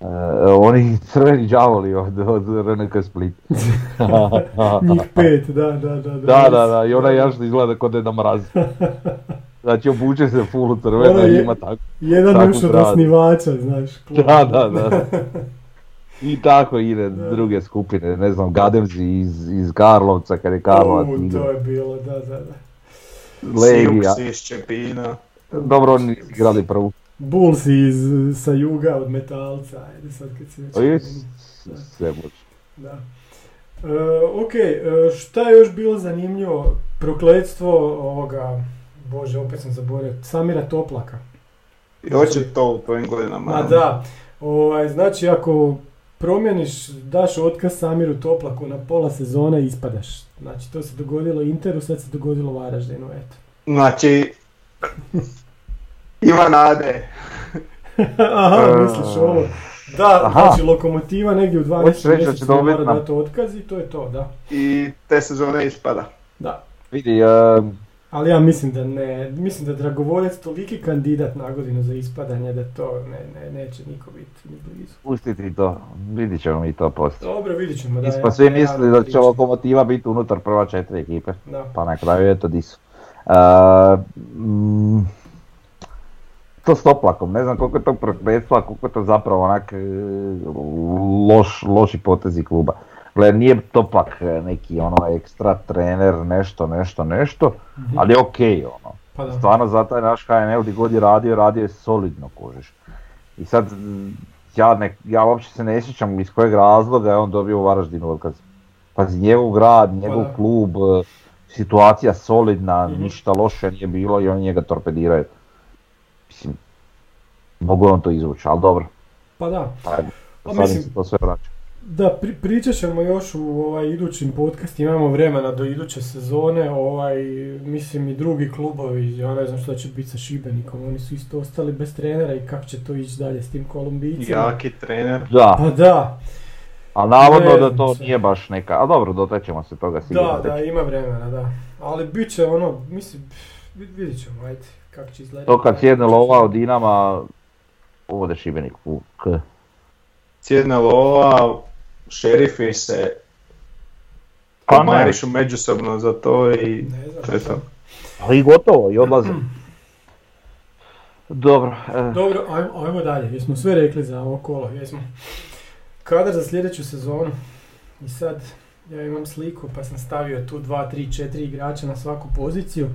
E, oni crveni đavoli od, od RNK Split.
Njih pet, da, da, da.
Da, da, da, i ona jašno izgleda kod Deda Mraz. Znači obuče se full crveno i ima tako.
Jedan još od osnivača, znaš.
Da, da, da. I tako ide druge skupine, ne znam, Gademzi iz, iz Karlovca, kad je Karlovac
U, to je bilo, da, da, da.
Legija.
Iz Čepina.
Dobro, oni nisu igrali prvu.
Bulls iz, sa juga od metalca, ajde sad kad si već... Da.
sve može.
Da. E, ok, e, šta je još bilo zanimljivo? Prokletstvo ovoga, bože, opet sam zaboravio, Samira Toplaka.
I hoće to u tvojim godinama.
Ma da, ovaj, znači ako promjeniš, daš otkaz Samiru Toplaku na pola sezone, ispadaš. Znači to se dogodilo Interu, sad se dogodilo Varaždinu, eto.
Znači, ima nade.
Aha,
E,
misliš ovo? Da,
aha.
znači lokomotiva negdje u 12.
Hoćeš reći da će
mjesecu
dobiti
mora dati otkaz i to je to, da.
I te sezone ispada.
Da.
Vidi, e,
Ali ja mislim da ne, mislim da je Dragovoljac toliki kandidat na godinu za ispadanje da to ne, ne, neće niko biti ni blizu.
pustiti to, vidit ćemo mi to poslije.
Dobro, vidit ćemo. Da,
Mi smo
ja-
svi mislili da će. Lokomotiva biti unutar prva četiri ekipe,
Da.
pa na kraju eto di su. E, mm, to s toplakom, ne znam koliko je to prokletstvo, koliko je to zapravo onak e, loš, loši potezi kluba. Gle, nije toplak e, neki ono ekstra trener, nešto, nešto, nešto, ali je okej ono.
Pa da.
Stvarno za taj naš HNL gdje god je radio, radio je solidno kužiš. I sad, mm, ja, ne, ja uopće se ne sjećam iz kojeg razloga je on dobio u Varaždinu otkaz. Pazi, njegov grad, njegov
da.
klub, e, situacija solidna,
Mhm.
ništa loše nije bilo i oni njega torpediraju. Mislim, mogu on to izvući, ali dobro,
Pa da. Pa mislim-
to sve vraća.
Da, pri, pričat ćemo još u ovaj, idućim podcastima, imamo vremena do iduće sezone, ovaj, mislim i drugi klubovi, ja ne znam šta će biti sa Šibenikom, oni su isto ostali bez trenera i kako će to ići dalje s tim Kolumbijcima.
Jaki trener.
Da,
Pa da,
Ali navodno
Ne
da to
sad.
nije baš neka, a dobro, dotaćemo se toga sigurno.
Da, da,
reći.
ima vremena, da. Ali bit će ono, mislim, vid- vidit ćemo, ajde, kako će izgledati.
To kad sjedne lova od Dinama, ode Šibenik u K.
Sjedne lova, šerifi se
Pa ne.
komarišu međusobno za to i
Ne znam.
to je to.
Ali i gotovo, i odlaze. Dobro, e,
Dobro, ajmo, ajmo dalje, jesmo sve rekli za ovo kolo, jesmo. Kadar za sljedeću sezonu. I sad, ja imam sliku pa sam stavio tu 2, 3, 4 igrača na svaku poziciju.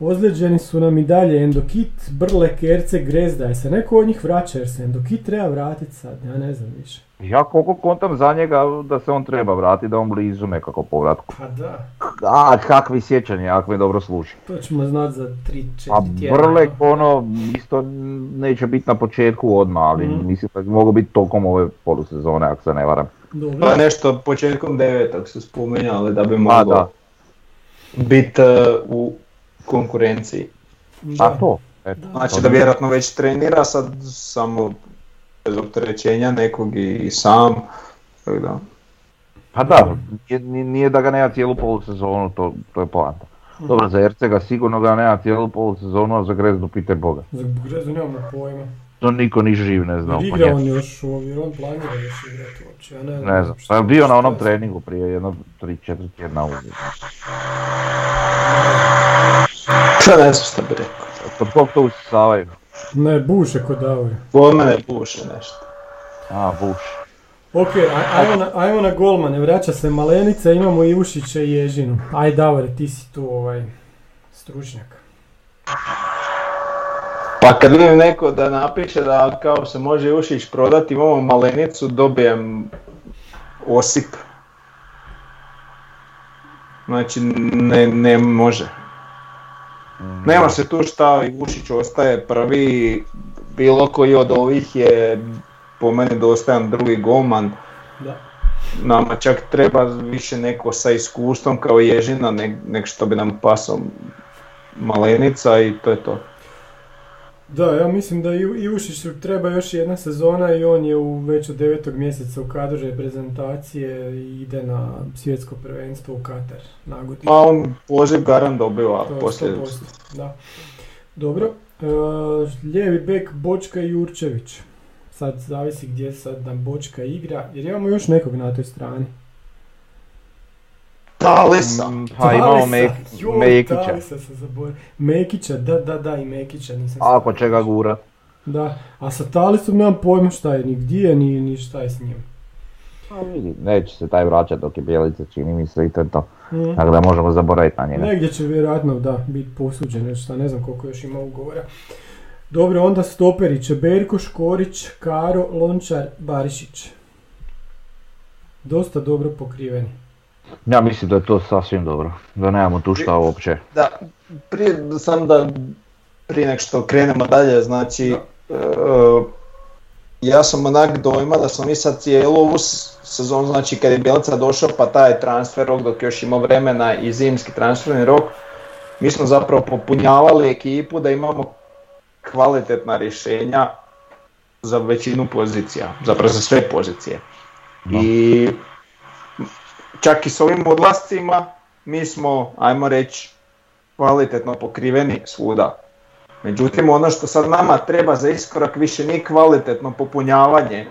Ozlijeđeni su nam i dalje Endokit, Brle, Kerce, Grezda. Je se neko od njih vraća jer se Endokit treba vratiti sad, ja ne znam više.
ja koliko kontam za njega da se on treba vratiti, da on blizu nekako povratku.
Pa da,
A, kakvi sjećanja, ako me dobro služi.
to ćemo znati za 3, 4
A
tjedna.
Brlek ono isto neće biti na početku odmah, ali
Mhm.
mislim da bi mogao biti tokom ove polusezone ako se ne varam.
Dobro.
Pa nešto početkom devetog su spominjali da bi
Pa
moglo
da,
biti u konkurenciji.
Da.
a to. Eto.
Znači da vjerojatno već trenira sad samo bez opterećenja nekog i, sam. Tako da.
Pa da, nije, nije da ga nema cijelu polusezonu, to, to je poanta. Dobro, za Ercega sigurno ga nema cijelu polusezonu, a za Grezdu pitaj Boga.
Za Grezdu nemamo pojma.
To niko ni živ ne zna
igra on još, jer on planira još igrati uopće, ja ne znam.
Ne znam, pa je bio na onom treningu prije jedno 3-4 tjedna u
Šta ne znam šta bi rekao.
Kod kog to usisavaju?
Ne, buše kod Davora.
Kod mene puše nešto.
A, Buš.
Ok, aj- ajmo na, ajmo na golmane, vraća se Malenica, imamo Ivušića i Ježinu. Aj Davore, ti si tu ovaj stručnjak.
Pa kad vidim neko da napiše da kao se može Ušić prodati, imamo malenicu, dobijem osip. Znači ne, ne može. Nema se tu šta, i Ušić ostaje prvi, bilo koji od ovih je po meni dostajan drugi golman.
Da.
Nama čak treba više neko sa iskustvom kao Ježina, nek, nek što bi nam pasao Malenica i to je to.
Da, ja mislim da Iv- Ivušiću treba još jedna sezona i on je u već od devetog mjeseca u kadru reprezentacije i ide na svjetsko prvenstvo u Katar. Nagodi.
Pa on poziv garan dobiva poslije.
100%, Da. Dobro. E, lijevi bek Bočka i Jurčević. Sad zavisi gdje sad nam Bočka igra, jer imamo još nekog na toj strani.
Talisa.
Mm, Pa imamo Mekića.
Se zaboravio. Mekića, da, da, da, i Mekića nisam
Ako će ga gura.
Da, a sa Talisom nemam pojma šta je, ni gdje je, ni, ni šta je s njim.
Pa vidi, neće se taj vraćat dok je Bjelica, čini mi se i to je to.
Mm.
Tako da možemo zaboraviti na njega.
Negdje će vjerojatno, da, biti posuđen, jer šta, ne znam koliko još ima ugovora. Dobro, onda stoperi Čeberko, Škorić, Karo, Lončar, Barišić. Dosta dobro pokriveni.
Ja mislim da je to sasvim dobro. Da nemamo tu šta uopće.
Da, prije, sam da prije nek što krenemo dalje, znači e, ja sam onak dojma da smo mi sad cijelu ovu sezonu, znači kad je Bjelica došao pa taj transfer rok dok još imao vremena i zimski transferni rok, mi smo zapravo popunjavali ekipu da imamo kvalitetna rješenja za većinu pozicija, zapravo za sve pozicije.
Da.
I čak i s ovim odlascima mi smo, ajmo reći, kvalitetno pokriveni svuda. Međutim, ono što sad nama treba za iskorak više nije kvalitetno popunjavanje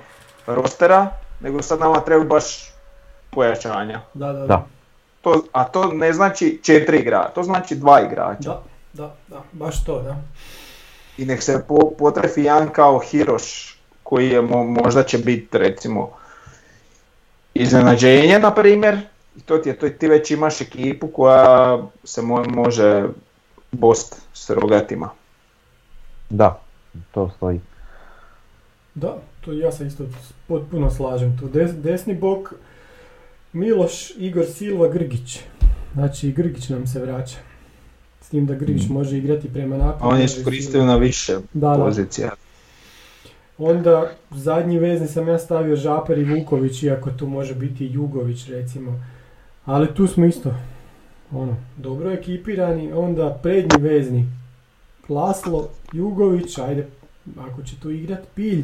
rostera, nego sad nama treba baš pojačanja.
Da, da,
Da.
To, a to ne znači četiri igrača, to znači dva igrača.
Da, da, da, baš to, da.
I nek se po, potrefi jedan kao Hiroš, koji je mo- možda će biti recimo iznenađenje na primjer. I to ti je, to ti već imaš ekipu koja se mo- može bost s rogatima.
Da, to stoji.
Da, to ja se isto potpuno slažem tu. Des, desni bok Miloš, Igor Silva, Grgić. Znači Grgić nam se vraća. S tim da Grgić
Mm.
može igrati prema.
A on je
Silva-
na više
Da, da. Onda zadnji vezni sam ja stavio Žaper i Vuković, iako tu može biti i Jugović recimo. Ali tu smo isto ono, dobro ekipirani. Onda prednji vezni Laslo, Jugović, ajde ako će tu igrat Pilj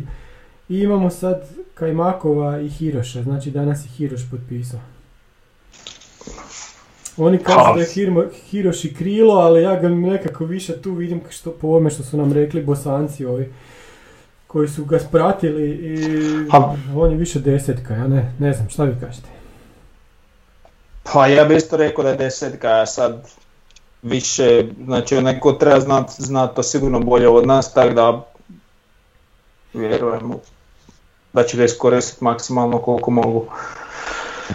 I imamo sad Kajmakova i Hiroša, znači danas je Hiroš potpisao. Oni kažu da je Hirmo- Hiroš i krilo, ali ja ga nekako više tu vidim što po ovome što su nam rekli bosanci ovi koji su ga spratili i
Ha.
on je više desetka, ja ne, ne znam, šta vi kažete?
Pa ja bi isto rekao da je desetka, a sad više, znači onaj ko treba znat, zna to sigurno bolje od nas, tako da vjerujem da će ga iskoristiti maksimalno koliko mogu.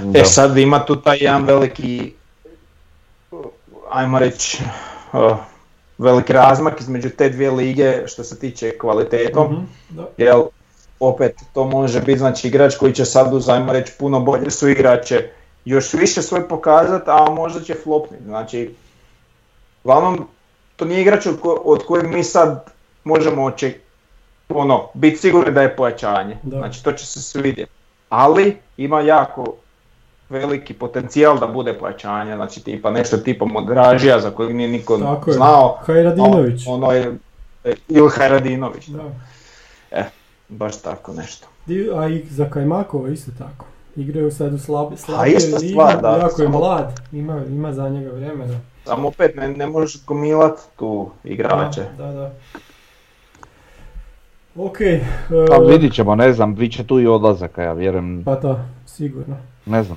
Da.
E sad ima tu taj jedan veliki, ajmo reći, uh, veliki razmak između te dvije lige što se tiče kvalitetom.
Mhm, da.
Jel, opet to može biti znači igrač koji će sad uz ajmo reći puno bolje su igrače još više svoj pokazati, a možda će flopniti. Znači, uglavnom, to nije igrač od, ko- od kojeg mi sad možemo oče, ono, biti sigurni da je pojačanje.
Da.
Znači, to će se svidjeti. Ali, ima jako veliki potencijal da bude pojačanje, znači tipa nešto tipa Modražija za kojeg nije niko
Tako je.
znao.
Hajradinović.
Ono je, ili Hajradinović,
Da.
baš tako nešto.
A i za Kajmakova isto tako. Igraju sad u slab,
A
slabijoj
ista
ligi,
stvar, da,
jako je
samo-
mlad, ima, ima za njega vremena.
Samo opet ne, ne možeš gomilat tu igrače.
Da, da. da. Ok, e,
Pa vidit ćemo, ne znam, bit će tu i odlazaka, ja vjerujem,
pa da, sigurno.
ne znam.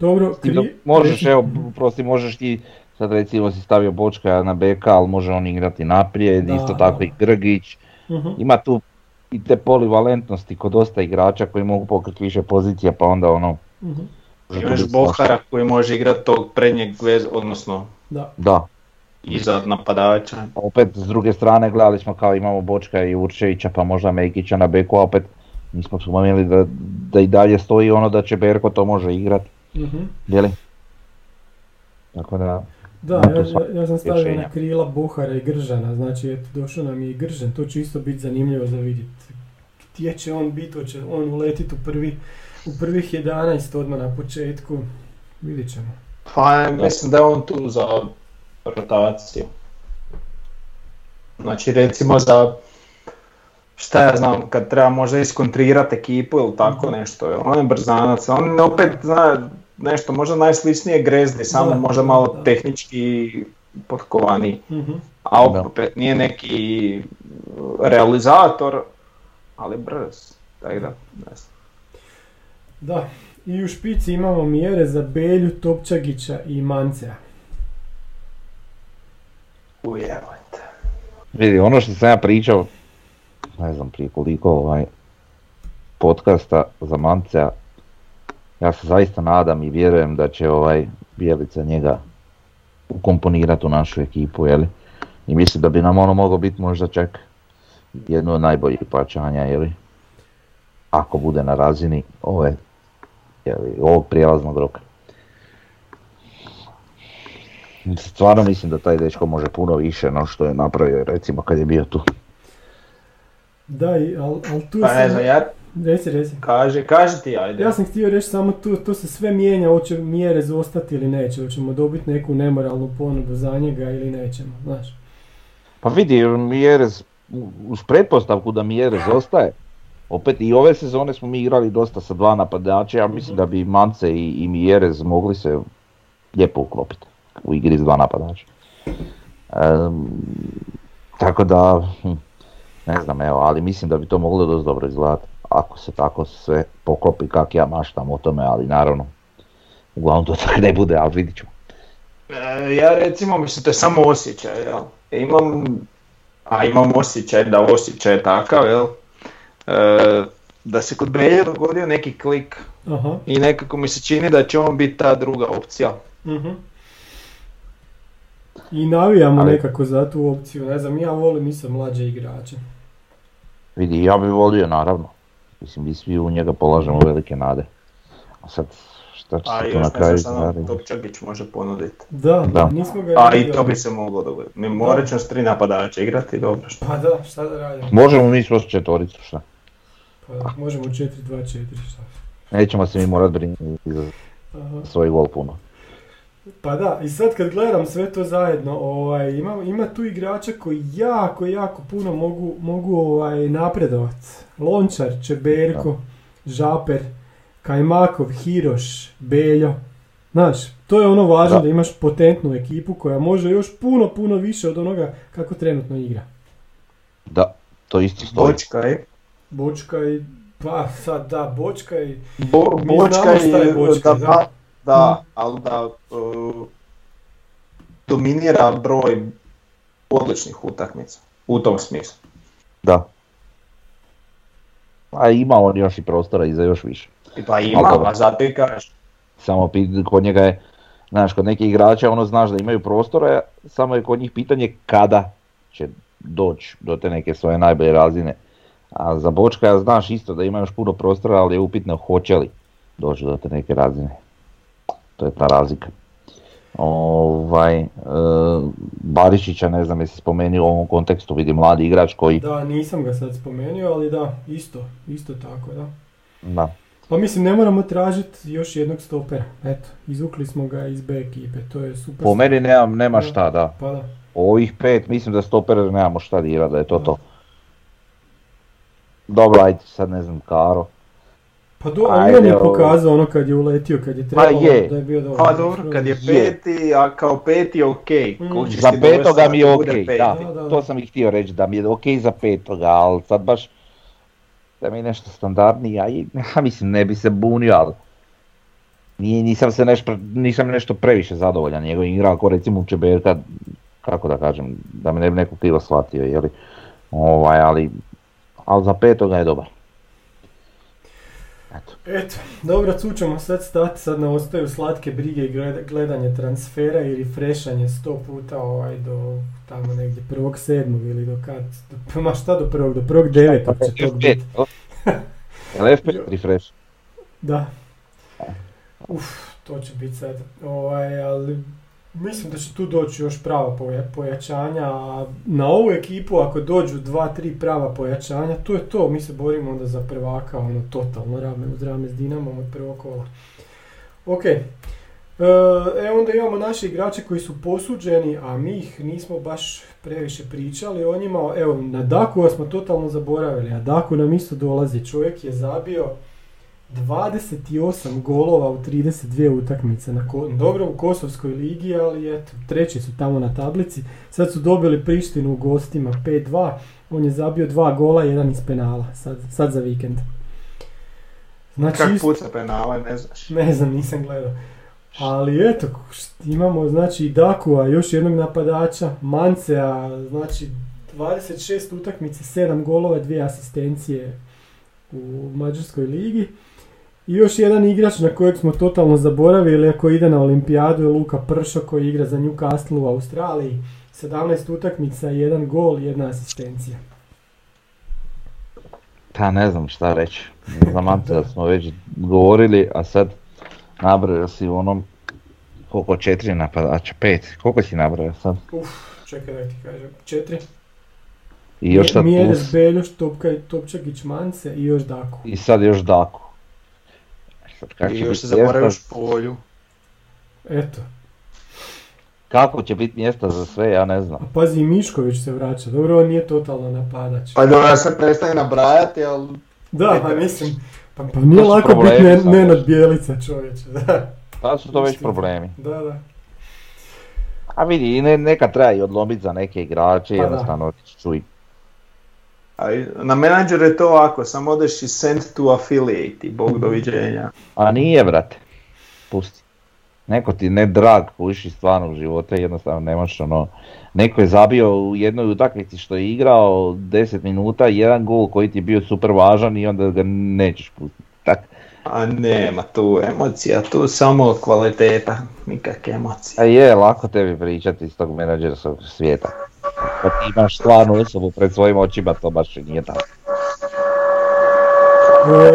Dobro,
Ti da
kri...
možeš, evo, prosti, možeš ti, sad recimo si stavio Bočka na beka, ali može on igrati naprijed,
Da,
isto
da,
tako
da.
i Grgić.
Mhm.
Ima tu i te polivalentnosti kod dosta igrača koji mogu pokriti više pozicija, pa onda ono...
Mhm.
to
Imaš. Bohara koji može igrati tog prednjeg vez, odnosno
Da,
Da,
iza napadača.
a opet s druge strane gledali smo kao imamo Bočka i Určevića, pa možda Mekića na beku, a opet nismo spomenuli da, da i dalje stoji ono da će Berko to može igrati,
mhm.
jeli? Tako da,
Da, ja, ja, ja sam stavio
rješenja.
na krila Bohara i Gržana, znači eto, došao nam je i Gržan, to će isto biti zanimljivo za vidjeti. Gdje će on biti, hoće on uletiti u, prvi, u prvih 11 odmah na početku, vidjet ćemo.
Pa mislim da je on tu za rotaciju. Znači recimo za šta ja znam, kad treba možda iskontrirati ekipu ili tako
Mhm.
nešto, on je brzanac, on opet zna nešto možda najsličnije grezdi, samo
Da,
možda
da,
malo
da.
tehnički potkovaniji.
Mhm.
A
Da.
opet nije neki realizator, ali brz. Tako da, ne znam.
Da, i u špici imamo mjere za Belju, Topčagića i Mancea.
Ujevajte.
vidi, ono što sam ja pričao, ne znam prije koliko ovaj, podcasta za Mancea, ja se zaista nadam i vjerujem da će ovaj Bijelica njega ukomponirati u našu ekipu, jeli? I mislim da bi nam ono moglo biti možda čak jedno od najboljih pojačanja, jeli? Ako bude na razini ove, jeli, ovog prijelaznog roka. Stvarno mislim da taj dečko može puno više no što je napravio recimo kad je bio tu.
Da, i- al, al tu
Pa ne
sam...
znam, ja,
Reci, reci.
kaži, kaži ti, ajde.
Ja sam htio reći samo tu, to se sve mijenja, hoće mjere zostati ili neće, hoćemo dobiti neku nemoralnu ponudu za njega ili nećemo, znaš.
Pa vidi, Mjerez, uz pretpostavku da Mjerez ostaje, opet i ove sezone smo mi igrali dosta sa dva napadača, ja mislim da bi Mance i, i Mjerez mogli se lijepo uklopiti u igri s dva napadača. Em, tako da, hm, ne znam, evo, ali mislim da bi to moglo dosta dobro izgledati. Ako se tako sve poklopi kak ja maštam o tome, ali naravno, uglavnom to tako ne bude, ali vidit ćemo.
E, ja recimo, mislim, to je samo osjećaj, jel? E, Imam, a imam osjećaj da osjećaj je takav, jel? E, da se kod Belje dogodio neki klik
Aha.
i nekako mi se čini da će on biti ta druga opcija.
mhm. I navijamo
Ali-
nekako za tu opciju, ne znam, ja volim isto mlađe igrače.
Vidi, ja bi volio naravno. Mislim, mi svi u njega polažemo velike nade. A sad, šta će
A
se
još
tu
ne
na kraju
šta nam
raditi?
Topčagić može ponuditi.
Da,
Da.
nismo ga
A i to bi se moglo dogoditi. Mi morat ćemo s tri napadača igrati, dobro što.
Pa da, šta da radimo?
Možemo mi svoći četvoricu, šta?
Pa da, možemo 4-2-4, šta?
Nećemo se mi morat brinuti za svoj gol puno.
Pa da, i sad kad gledam sve to zajedno, ovaj, ima, ima tu igrača koji jako, jako puno mogu, mogu ovaj, napredovat. Lončar, Čeberko, Žaper, Kajmakov, Hiroš, Beljo. Znaš, to je ono važno da.
Da.
imaš potentnu ekipu koja može još puno, puno više od onoga kako trenutno igra.
Da, to isto stoji.
Bočka je.
Bočka i, pa sad da, Bočka i...
Bo, bočka
je
je,
bočka,
da,
da.
Da, ali da uh, dominira broj odličnih utakmica u tom smislu.
Da. A ima on još i prostora i za još više.
I Pa ima, a zato i kažeš.
Samo kod njega je, znaš, kod nekih igrača ono znaš da imaju prostora, samo je kod njih pitanje kada će doći do te neke svoje najbolje razine. A za Bočka znaš isto da ima još puno prostora, ali je upitno hoće li doći do te neke razine. To je ta razlika. Ovaj, e, Barišića, ne znam jesi spomenuo u ovom kontekstu, vidi mladi igrač koji,
Da, nisam ga sad spomenuo, ali da, isto, isto tako, da.
da,
Pa mislim, ne moramo tražiti još jednog stopera. Eto, izvukli smo ga iz B ekipe, to je super.
po meni nemam, nema
Da.
šta, da.
Pa da.
Ovih pet, mislim da stopera nemamo šta dirati, da je to to. Dobro, ajde, sad ne znam, Karo.
Pa do,
Ajde,
on je
ovo.
pokazao ono kad je uletio, kad je trebalo
je.
da je bio dobar.
Pa dobro, kad je peti, a kao peti ok.
Mm.
Za petoga mi je ok, da,
Da, da, da.
to sam i htio reći, da mi je ok za petoga, ali sad baš da mi je nešto standardniji, a i, ja mislim ne bi se bunio, ali nije, nisam se nešto, nisam nešto previše zadovoljan njegovim igra, ako recimo Čeberka, kako da kažem, da me ne bi neko krivo shvatio, jeli, ovaj, ali, ali za petoga je dobar. Eto.
Eto, dobro, tu ćemo sad stati, sad nam ostaju slatke brige i gleda- gledanje transfera i refreshanje sto puta ovaj do tamo negdje prvog sedmog ili do kad, do, ma šta do prvog, do prvog devetog će to
F5,
biti.
F5 refresh?
Da. Uf, to će biti sad. Ovaj, ali mislim da će tu doći još prava poja- pojačanja, a na ovu ekipu ako dođu dva, tri prava pojačanja, to je to. Mi se borimo onda za prvaka, ono, totalno rame uz rame s Dinamom od prvog kola. Ok. E, e, onda imamo naše igrače koji su posuđeni, a mi ih nismo baš previše pričali o njima. Evo, na Daku smo totalno zaboravili, a Daku nam isto dolazi. Čovjek je zabio 28 golova u 32 utakmice. Na ko- dobro u Kosovskoj ligi, ali eto, treći su tamo na tablici. Sad su dobili Prištinu u gostima 5-2. On je zabio dva gola, jedan iz penala, sad, sad za vikend. Znači,
Kak
isto-
puca penale, ne znaš.
ne znam, nisam gledao. Ali eto, imamo znači Dakua, još jednog napadača, Mancea, znači 26 utakmice, 7 golova, 2 asistencije u Mađarskoj ligi. I još jedan igrač na kojeg smo totalno zaboravili, ako ide na olimpijadu, je Luka Pršo koji igra za Newcastle u Australiji. 17 utakmica, 1 gol, 1 asistencija.
Pa ne znam šta reći. Za Mancea smo već govorili, a sad nabrojao si u onom koliko četiri napadača, pet, koliko si nabrojao sad?
Uf, čekaj da ti kažem. 4.
I još sad
Mjeres,
plus,
Beljoš, Topčagić, Mance i još Daku.
i sad još Daku. Sad, kako
I još se zaboravio
mjesta-
polju.
Eto.
Kako će biti mjesta za sve, ja ne znam.
A pazi, i Mišković se vraća. Dobro, on nije totalno napadač.
Pa dobro, ja se prestaje nabrajati, ali
Da, pa mislim, pa, pa nije lako biti ne,
sad.
Nenad Bijelica čovječe, da.
Pa su to već problemi.
Da, da.
A vidi, ne, neka treba i odlomiti za neke igrače,
Pa
jednostavno otići čuj.
Na menadžer je to ovako, samo odeš i send to affiliate i bog doviđenja.
A nije, brate. Pusti. Neko ti ne drag kuši stvarno u života, jednostavno ne možeš ono... Neko je zabio u jednoj utakmici što je igrao 10 minuta, jedan gol koji ti je bio super važan i onda ga nećeš pustiti. Tak,
A nema tu emocija, tu samo kvaliteta, nikakve emocije.
a je lako tebi pričati iz tog menadžerskog svijeta. Kad ti imaš stvarnu osobu pred svojim očima, to baš i nije tako.
E,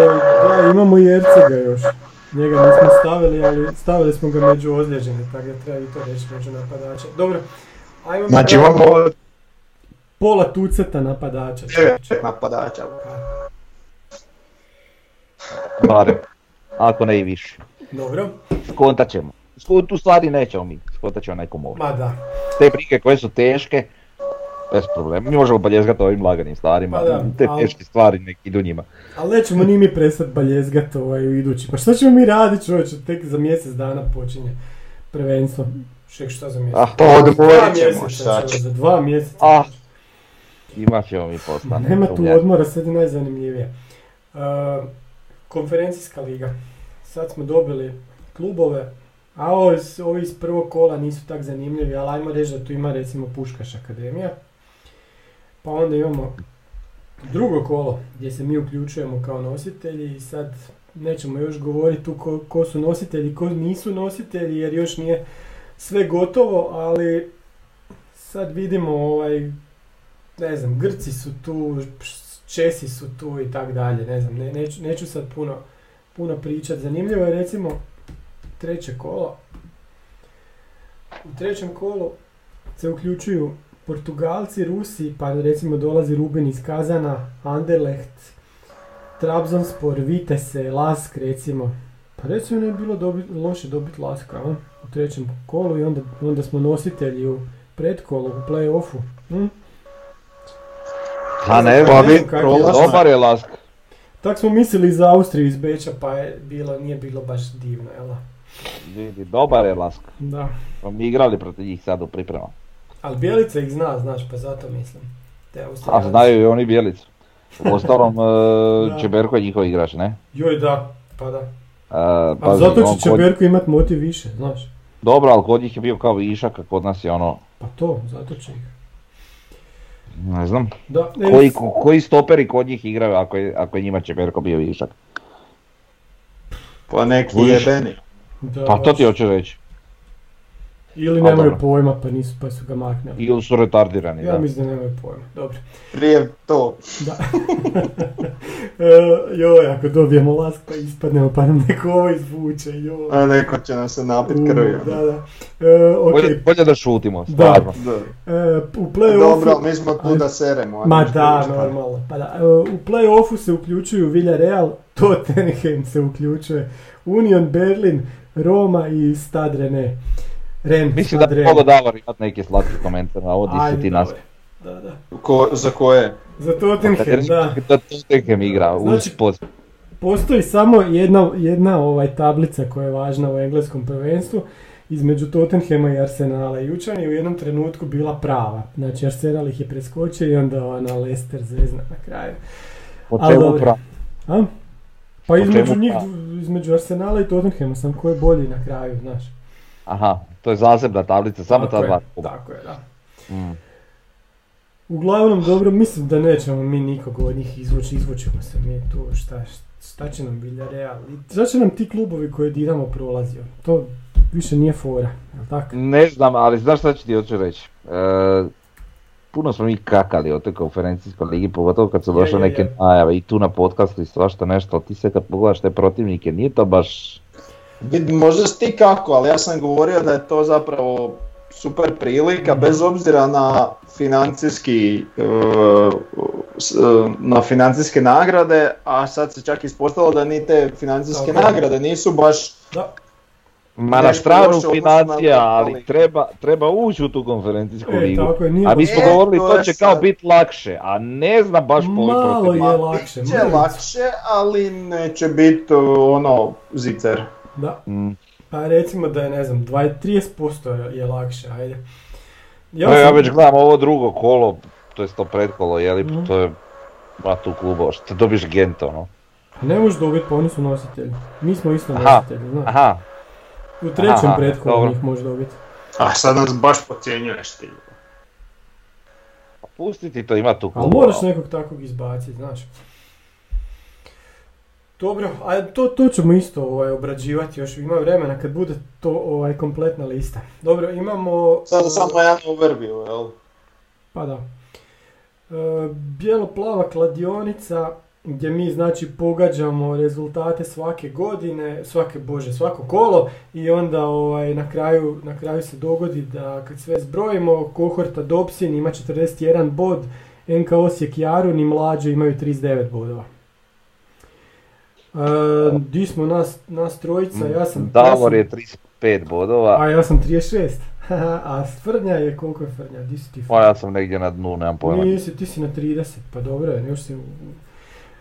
da, imamo i Ercega još. Njega nismo stavili, ali stavili smo ga među ozlijeđene, tako da treba i to reći među napadače. Dobro, ajmo
Znači imamo
pola tuceta napadača.
9 napadača.
Barem. Ako ne i više.
Dobro,
Kontat ćemo. sku- tu stvari nećemo mi, skotat ćemo nekom ovdje.
Ma da.
Te prike koje su teške, bez problema. Mi možemo baljezgati ovim laganim stvarima,
Pa da,
te
ali-
teške stvari nek idu njima.
Ali nećemo ni mi prestati baljezgat ovaj, u idući. Pa šta ćemo mi raditi čovječe, tek za mjesec dana počinje prvenstvo. Šek šta za mjesec?
Ah,
Pa odmorit ćemo,
mjeseca,
šta će.
Za dva mjeseca.
Ah, imat ćemo mi posla.
nema tu odmora, sad je najzanimljivije. Uh, konferencijska liga. Sad smo dobili klubove, a ovi, ovi iz prvog kola nisu tak zanimljivi, ali ajmo reći da tu ima recimo Puškaš Akademija. Pa onda imamo drugo kolo gdje se mi uključujemo kao nositelji i sad nećemo još govoriti tu ko, ko su nositelji, ko nisu nositelji jer još nije sve gotovo, ali sad vidimo ovaj, ne znam, Grci su tu, Česi su tu i tak dalje, ne znam, ne, neću, neću sad puno, puno pričat. Zanimljivo je recimo treće kolo. U trećem kolu se uključuju Portugalci, Rusi, pa recimo dolazi Rubin iz Kazana, Anderlecht, Trabzonspor, Vitesse, Lask recimo. Pa recimo ne bi bilo dobit, loše dobiti Laska a? u trećem kolu i onda, onda smo nositelji u pretkolu, u play-offu. Hm?
A ne,
Ne
pa vi,
je.
dobar je Lask.
Tak smo mislili za Austriju iz Beča, pa je bilo, nije bilo baš divno, jel?
Vidi, dobar je Lask.
Da.
Pa mi igrali protiv njih sad u pripremama.
Ali Bjelica ih zna, znaš, pa zato mislim. Te
A znaju i oni bijelicu. U ostalom, e, Čeberko je njihov igrač, ne?
Joj, da, pa da.
E,
A zato
on
će
kod-
Čeberko imat motiv više, znaš.
Dobro, ali kod njih je bio kao višak, a kod nas je ono,
Pa to, zato će ih.
ne znam,
Da, ne,
koji, ko- koji stoperi kod njih igraju ako je, ako je njima Čeberko bio višak.
Pa neki jebeni.
da,
Pa to ti hoću reći.
Ili nemaju
dobro.
pojma, pa nisu, pa su ga maknuli.
Ili su retardirani,
Ja
da.
mislim da nemaju pojma, dobro.
Prije to.
Da. e, joj, ako dobijemo lask pa ispadnemo pa nam neko ovo izvuče, joj.
A neko će nam se napit krvi.
Da, da. E, ok,
Bolje, bolje da šutimo,
Da.
stvarno.
Da.
e, u play-offu...
Dobro, mi smo tu da seremo.
Ma da, normalno. Pa da, e, u play-offu se uključuju Villarreal, Tottenham se uključuje, Union Berlin, Roma i Stad Rene. Ren,
Mislim da bi
Ren.
mogao Davor imat neki slatki komentar na ovo di si ti nas.
Da, da.
Ko, za koje?
Za Tottenham, da.
Da Tottenham igra uz
Znači-
pod.
Postoji samo jedna, jedna ovaj tablica koja je važna u engleskom prvenstvu između Tottenhama i Arsenala. Jučer je u jednom trenutku bila prava. Znači Arsenal ih je preskočio i onda ona Leicester zvezna na kraju.
Po čemu
dobro.
pra-
A? Pa
Po
između njih,
prava?
između Arsenala i Tottenhama sam ko je bolji na kraju, znaš.
Aha, to je zasebna tablica, samo
Tako
ta dva.
Tako je, da.
Mm.
Uglavnom, dobro, mislim da nećemo mi nikog od njih izvući, izvućemo se mi tu, šta, šta će nam Villarreal, šta će nam ti klubovi koje Dinamo prolazio, to više nije fora, jel tako?
Ne znam, ali znaš šta ću ti hoću reći? E, puno smo mi kakali o toj konferencijskoj ligi, pogotovo kad su došle neke najave i tu na podcastu i svašta nešto, ali ti sve kad pogledaš te protivnike, nije to baš...
Možda si ti kako, ali ja sam govorio da je to zapravo super prilika, bez obzira na financijski, e, e, na financijske nagrade, a sad se čak ispostavilo da ni te financijske
je.
nagrade nisu baš
Da,
Ma na stranu financija,
na-
ali treba, treba ući u tu konferencijsku
e,
ligu.
tako je, nije
A mi smo
E,
govorili
to
to
je
će kao
sad-
biti lakše, a ne znam baš ovoj
Malo je lakše,
će
mrvicu.
lakše, ali neće biti ono zicer.
Da,
Mm.
pa recimo da je, ne znam, 20-30% je, je lakše, ajde.
Ja, ja već gledam ovo drugo kolo, to je to pretkolo, jeli,
Mhm.
to je ma tu klubova, što dobiš Gent ono.
Ne možeš dobiti, pa oni su nositelji. Mi smo isto
Aha,
nositelji, znaš.
Aha,
U trećem
dobro.
njih možeš dobiti.
A sad nas baš pocijenjuješ ti.
pa pusti ti to, ima tu
Ali
klubova.
moraš nekog takvog izbaciti, znaš. Dobro, a to, to ćemo isto ovaj, obrađivati još, ima vremena kad bude to ovaj, kompletna lista. Dobro, imamo...
Sad
e,
samo jedan overview, jel?
Pa da. E, bijelo-plava kladionica gdje mi znači pogađamo rezultate svake godine, svake bože, svako kolo i onda ovaj, na, kraju, na kraju se dogodi da kad sve zbrojimo, kohorta Dobsin ima 41 bod, NK Osijek Jarun i Mlađe imaju 39 bodova. Di smo nas, nas trojica, ja sam... ja
Davor
sam-
je 35 bodova,
A ja sam 36. A Frnja je, koliko je Frnja? Di si ti
a ja sam negdje na dnu, nemam pojma.
Nisi, ti si na 30, pa dobro je, još si... u-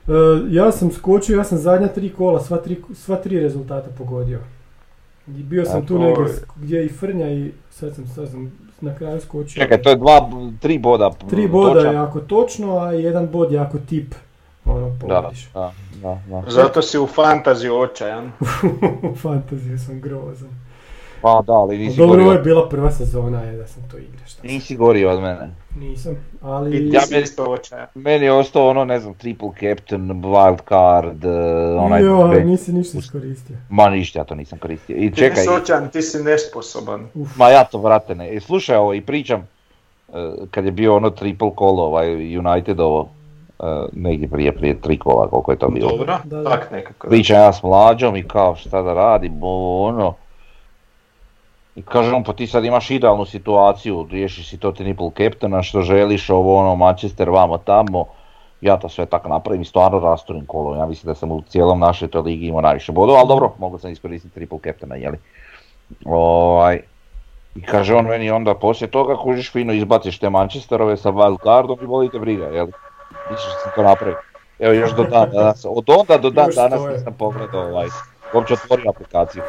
E, ja sam skočio, ja sam zadnja tri kola, sva tri, sva tri rezultata pogodio. I bio sam
A
tu negdje gdje je i Frnja i sad sam, sad sam na kraju skočio.
Čekaj, to je dva, tri boda.
Tri boda
točan.
je jako točno, a jedan bod je jako tip. Ono,
Da,
pogodiš.
da, da, da.
Zato si u fantaziju očajan.
U fantaziju sam grozan.
Pa da, ali nisi
dobro, ovo
gorio.
je bila prva sezona, je da sam to igrao, šta.
Nisi gorio od mene.
Nisam,
I
ali...
ti
Ja meni-
isto očajan.
Meni je ostao ono, ne znam, triple captain, wild card, eh, onaj...
Jo,
back-
nisi ništa iskoristio.
Ma ništa, ja to nisam koristio. I
Ti
čekaj,
nisi očajan, ti si nesposoban.
ma ja to vrate ne. I slušaj ovo i pričam, eh, kad je bio ono triple kolo, ovaj Unitedovo, eh, negdje prije, prije tri kola, koliko je to bilo.
Dobro,
Da, da.
tak nekako.
Pričam ja s mlađom i kao šta da radim, ovo ono. I kaže on pa ti sad imaš idealnu situaciju, riješiš si to triple captaina što želiš, ovo ono Manchester vamo tamo. Ja to sve tako napravim i stvarno rasturim kolo. Ja mislim da sam u cijelom našoj toj ligi imao najviše bodova, ali dobro, mogu sam iskoristiti triple captaina, jeli. Ovaj, I kaže on meni onda poslije toga kužiš fino izbaciš te Manchesterove sa wild cardom i volite briga, jel? Mislim što sam to napravio. Evo još do dan danas, od onda do dan danas nisam pogledao ovaj, uopće otvorio aplikaciju.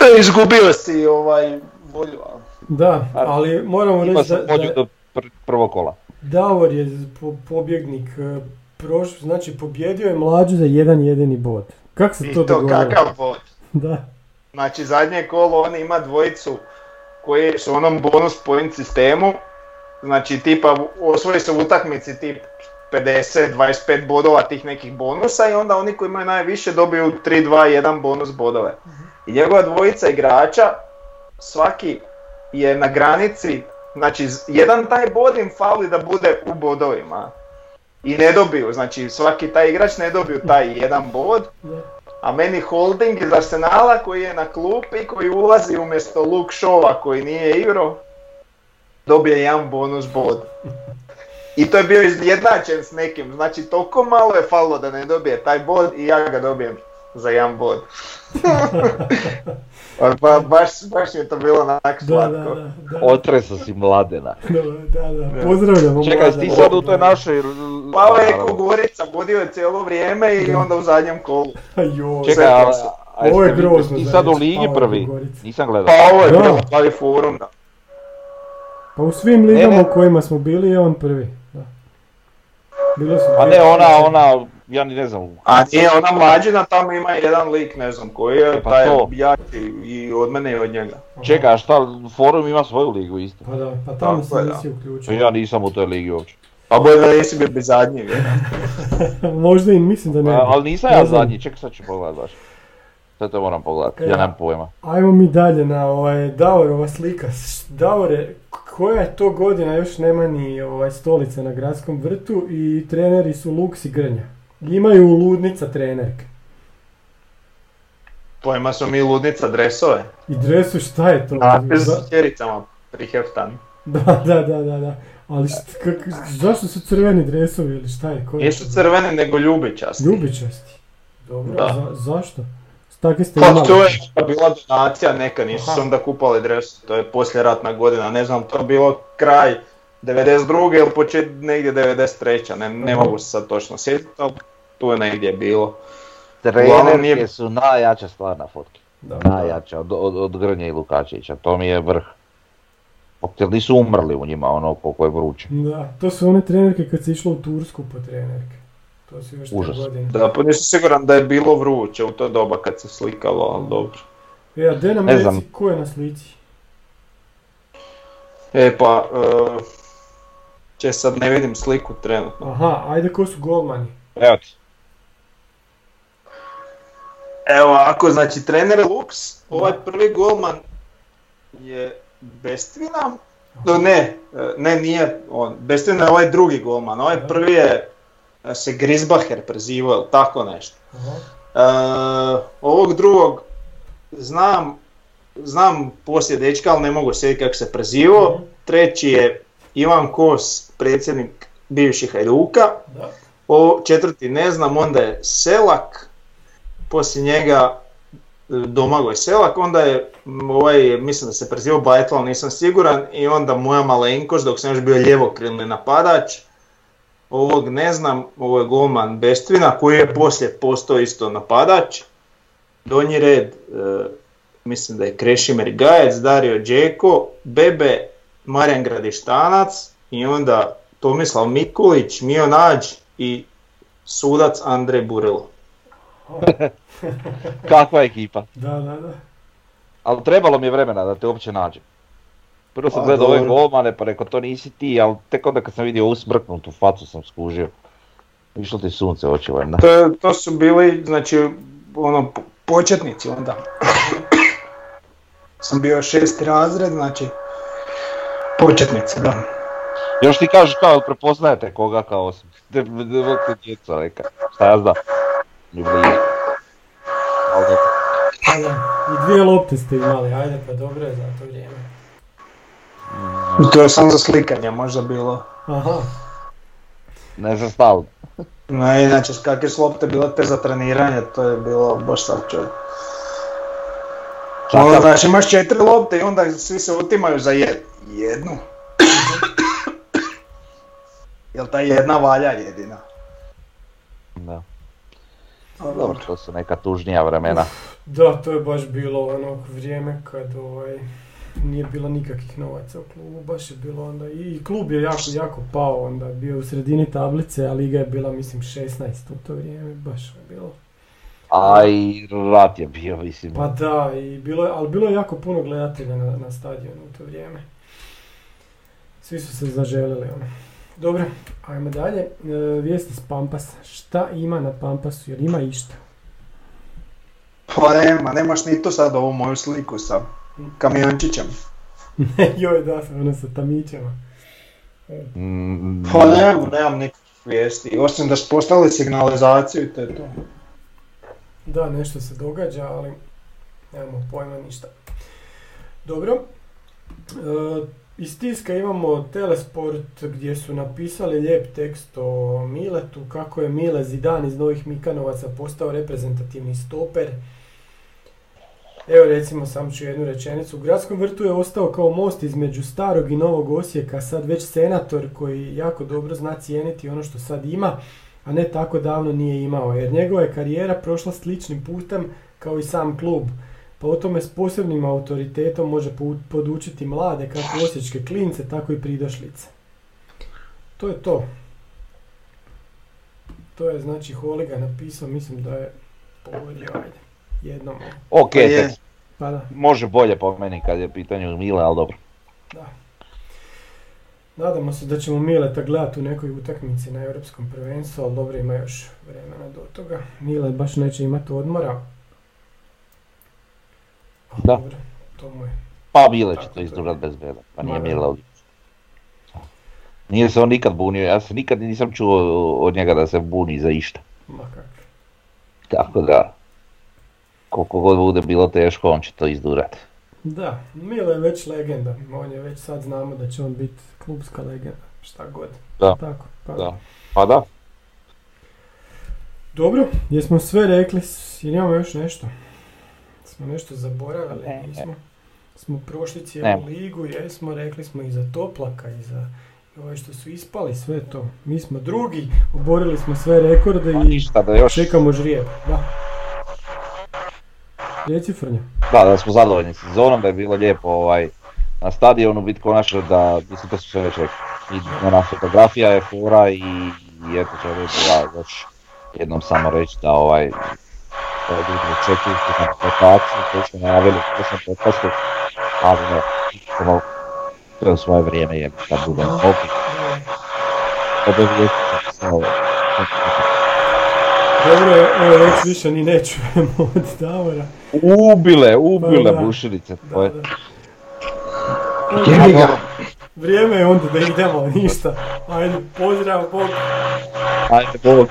E, Izgubio si ovaj volju.
Da, ali moramo reći da,
sam volju do pr- prvog kola.
Davor je po- pobjegnik, e, proš, znači pobjedio je mlađu za jedan jedini bod. Kako se
I
to
to
dogodilo?
kakav vod.
Da,
Znači zadnje kolo on ima dvojicu koji su u onom bonus point sistemu. Znači tipa osvoji se u utakmici tip 50-25 bodova tih nekih bonusa i onda oni koji imaju najviše dobiju 3-2-1 bonus bodove. I njegova dvojica igrača svaki je na granici, znači jedan taj bod im fali da bude u bodovima. I ne dobiju, znači svaki taj igrač ne dobiju taj jedan bod, a meni holding iz Arsenala koji je na klupi koji ulazi umjesto Luke Shawa koji nije igrao dobije jedan bonus bod. I to je bio izjednačen s nekim, znači toliko malo je falilo da ne dobije taj bod i ja ga dobijem za jedan bod. Pa, baš, baš mi je to bilo onak slatko.
Otreso si mladena.
da, da, da, pozdravljamo
Čekaj,
mlada.
ti sad u toj našoj...
Pao je ko Gorica, vodio je cijelo vrijeme i onda u zadnjem kolu.
Joj.
Čekaj, a, a
Ovo je grozno
Ti sad u ligi prvi? Nisam gledao.
Pa ovo je pravi forum.
Pa u svim ligama
ne.
u kojima smo bili je on prvi.
A ne, ona, ona, ja ni ne znam.
A nije ona mlađina, tamo ima jedan lik, ne znam koji je,
Pa
taj je
to.
jači i od mene i od njega.
Čekaj, a šta, forum ima svoju ligu isto?
Pa da, pa tamo se nisi
Pa
uključio.
ja nisam u toj ligi uopće.
Pa bolje da nisi bio bez zadnjeg.
Možda i mislim da ne.
A,
bi.
ali nisam
Ne
ja zadnji, čekaj sad ću pogledat baš. Sad to moram pogledat,
E,
ja nemam pojma.
Ajmo mi dalje na ovaj, Davorova slika. Davore, koja je to godina, još nema ni ovaj, stolice na gradskom vrtu i treneri su Luks i Grnja. Imaju ludnica trenerke.
Pojma su mi ludnica dresove.
I dresu šta je to? Za-
s čericama priheftan.
Da, da, da, da, da. Ali št- kak- zašto su crveni dresovi ili šta je?
Nisu
to?
crvene nego ljubičasti.
Ljubičasti. Dobro,
Da.
za- zašto? Takve ste
Pa
imali.
to je bila donacija neka, nisu
Aha.
se onda kupali dres, to je poslije ratna godina, ne znam, to je bilo kraj 92. ili počet negdje 93. Ne, ne
Aha.
mogu se sad točno sjetiti, ali tu je negdje bilo.
Trenerke
nije-
su najjača stvar na fotki.
Da.
Najjača, od, od, od Grnje i Lukačića, to mi je vrh. Optel nisu umrli u njima, ono koliko je vruće.
Da, to su one trenerke kad se išlo u Tursku po trenerke. To su još
Užas.
godine.
Da, pa nisam siguran da je bilo vruće u to doba kad se slikalo, ali dobro.
E, a de nam
Ne znam.
ko je na slici?
E pa, če sad ne vidim sliku trenutno.
Aha, ajde ko su golmani?
Evo ti.
Evo ako, znači trener Lux, ovaj prvi golman je Bestvina, no, ne, e, ne nije on, Bestvina je ovaj drugi golman, ovaj prvi je se Grisbacher prezivao, ili tako nešto. E, ovog drugog znam, znam poslije dečka, ali ne mogu sjetiti kako se prezivao.
Mhm.
Treći je Ivan Kos, predsjednik bivših Hajduka.
Da.
O, četvrti ne znam, onda je Selak, poslije njega Domagoj Selak, onda je ovaj, mislim da se prezivao Bajtla, nisam siguran, i onda moja malenkost dok sam još bio ljevokrilni napadač. Ovog ne znam, ovo je golman Bestvina koji je poslije postao isto napadač. Donji red, e, mislim da je Krešimir Gajec, Dario Đeko, Bebe, Marijan Gradištanac i onda Tomislav Mikulić, Mio Nađ i sudac Andrej Burelo.
Kakva ekipa.
Da, da, da.
Ali trebalo mi je vremena da te uopće nađem. Prvo sam gledao ove golmane pa rekao to nisi ti, ali tek onda kad sam vidio usmrknutu facu sam skužio. Išlo ti sunce valjda.
To, to su bili, znači, ono, po- početnici onda. sam bio šesti razred, znači, početnici, da.
Još ti kažeš kao prepoznajete koga kao osim. Djeca neka. Šta ja znam.
Da. I dvije lopte ste imali, ajde pa dobro je za to vrijeme.
To je samo za slikanje možda bilo.
Aha,
Ne za stalno.
No, inače, kakve su lopte bile te za treniranje, to je bilo baš sad čovjek. Ono, znači, imaš četiri lopte i onda svi se utimaju za jed- jednu. Jel ta jedna valja jedina?
Da. Dobro, to su neka tužnija vremena.
da, to je baš bilo ono vrijeme kad ovaj, nije bilo nikakvih novaca u klubu, baš je bilo onda, i klub je jako, jako pao onda, bio u sredini tablice, a liga je bila mislim 16 u to vrijeme, baš je bilo.
A i rat je bio, mislim.
Pa da, i bilo je, ali bilo je jako puno gledatelja na, na stadionu u to vrijeme. Svi su se zaželili ono. Dobro, ajmo dalje. E, vijesti s Pampasa. Šta ima na Pampasu? Jel ima išta?
Pa nema, nemaš ni tu sad ovu moju sliku sa kamiončićem.
Joj, da, ono sa tamićama.
Mm,
Pa nemam, nemam nikakvih vijesti, osim da su postavili signalizaciju i to je to.
Da, nešto se događa, ali nemamo pojma ništa. Dobro. E, iz tiska imamo Telesport gdje su napisali lijep tekst o Miletu, kako je Mile Zidan iz Novih Mikanovaca postao reprezentativni stoper. Evo recimo sam ću jednu rečenicu. U gradskom vrtu je ostao kao most između starog i novog Osijeka, sad već senator koji jako dobro zna cijeniti ono što sad ima, a ne tako davno nije imao, jer njegova je karijera prošla sličnim putem kao i sam klub, pa o tome s posebnim autoritetom može podučiti mlade, kako osječke klince, tako i pridošlice. To je to. To je znači Holiga napisao, mislim da je pogodio, ajde, jednom.
Ok,
Pa je.
Pa da,
može bolje po meni kad je pitanje Mile, ali dobro.
da. Nadamo se da ćemo Mileta gledati u nekoj utakmici na europskom prvenstvu, ali dobro ima još vremena do toga. Mile baš neće imati odmora. Ali
Da.
Dobro, to mu je.
Pa Mile će to
to
izdurat bez veze, pa nije. Mile ovdje. Nije se on nikad bunio, ja se nikad nisam čuo od njega da se buni za išta.
Ma kak.
Tako da, koliko god bude bilo teško, on će to izdurat.
Da, Mile je već legenda. On je već sad znamo da će on biti klubska legenda. Šta god.
Da.
Tako, pa
Da. Pa da,
Dobro, jesmo sve rekli, ili imamo još nešto? Smo nešto zaboravili,
Ne.
nismo? Smo prošli cijelu
Ne.
ligu, jesmo, rekli smo i za Toplaka i za i ove što su ispali, sve to. Mi smo drugi, oborili smo sve rekorde
pa
i
ništa da još,
čekamo žrijeb, da. Reci Frnja.
da, da smo zadovoljni sezonom, da je bilo lijepo ovaj, na stadionu biti konačno da, mislim to su sve već rekli. I ona fotografija je fora i, i eto će reći da još jednom samo reći da ovaj da ljudi očekuju na rotaciju koju smo najavili u prošlom podcastu, ali ne, ono, to je u svoje vrijeme je kad bude mogu,
Da.
da bi sve ovo.
Dobro, evo već više ni ne čujemo od Davora.
Ubile, ubile
Pa da.
bušilice tvoje.
Jebi ga.
Vrijeme je onda da idemo, ništa. Ajde, pozdrav, bog.
Ajde, bog.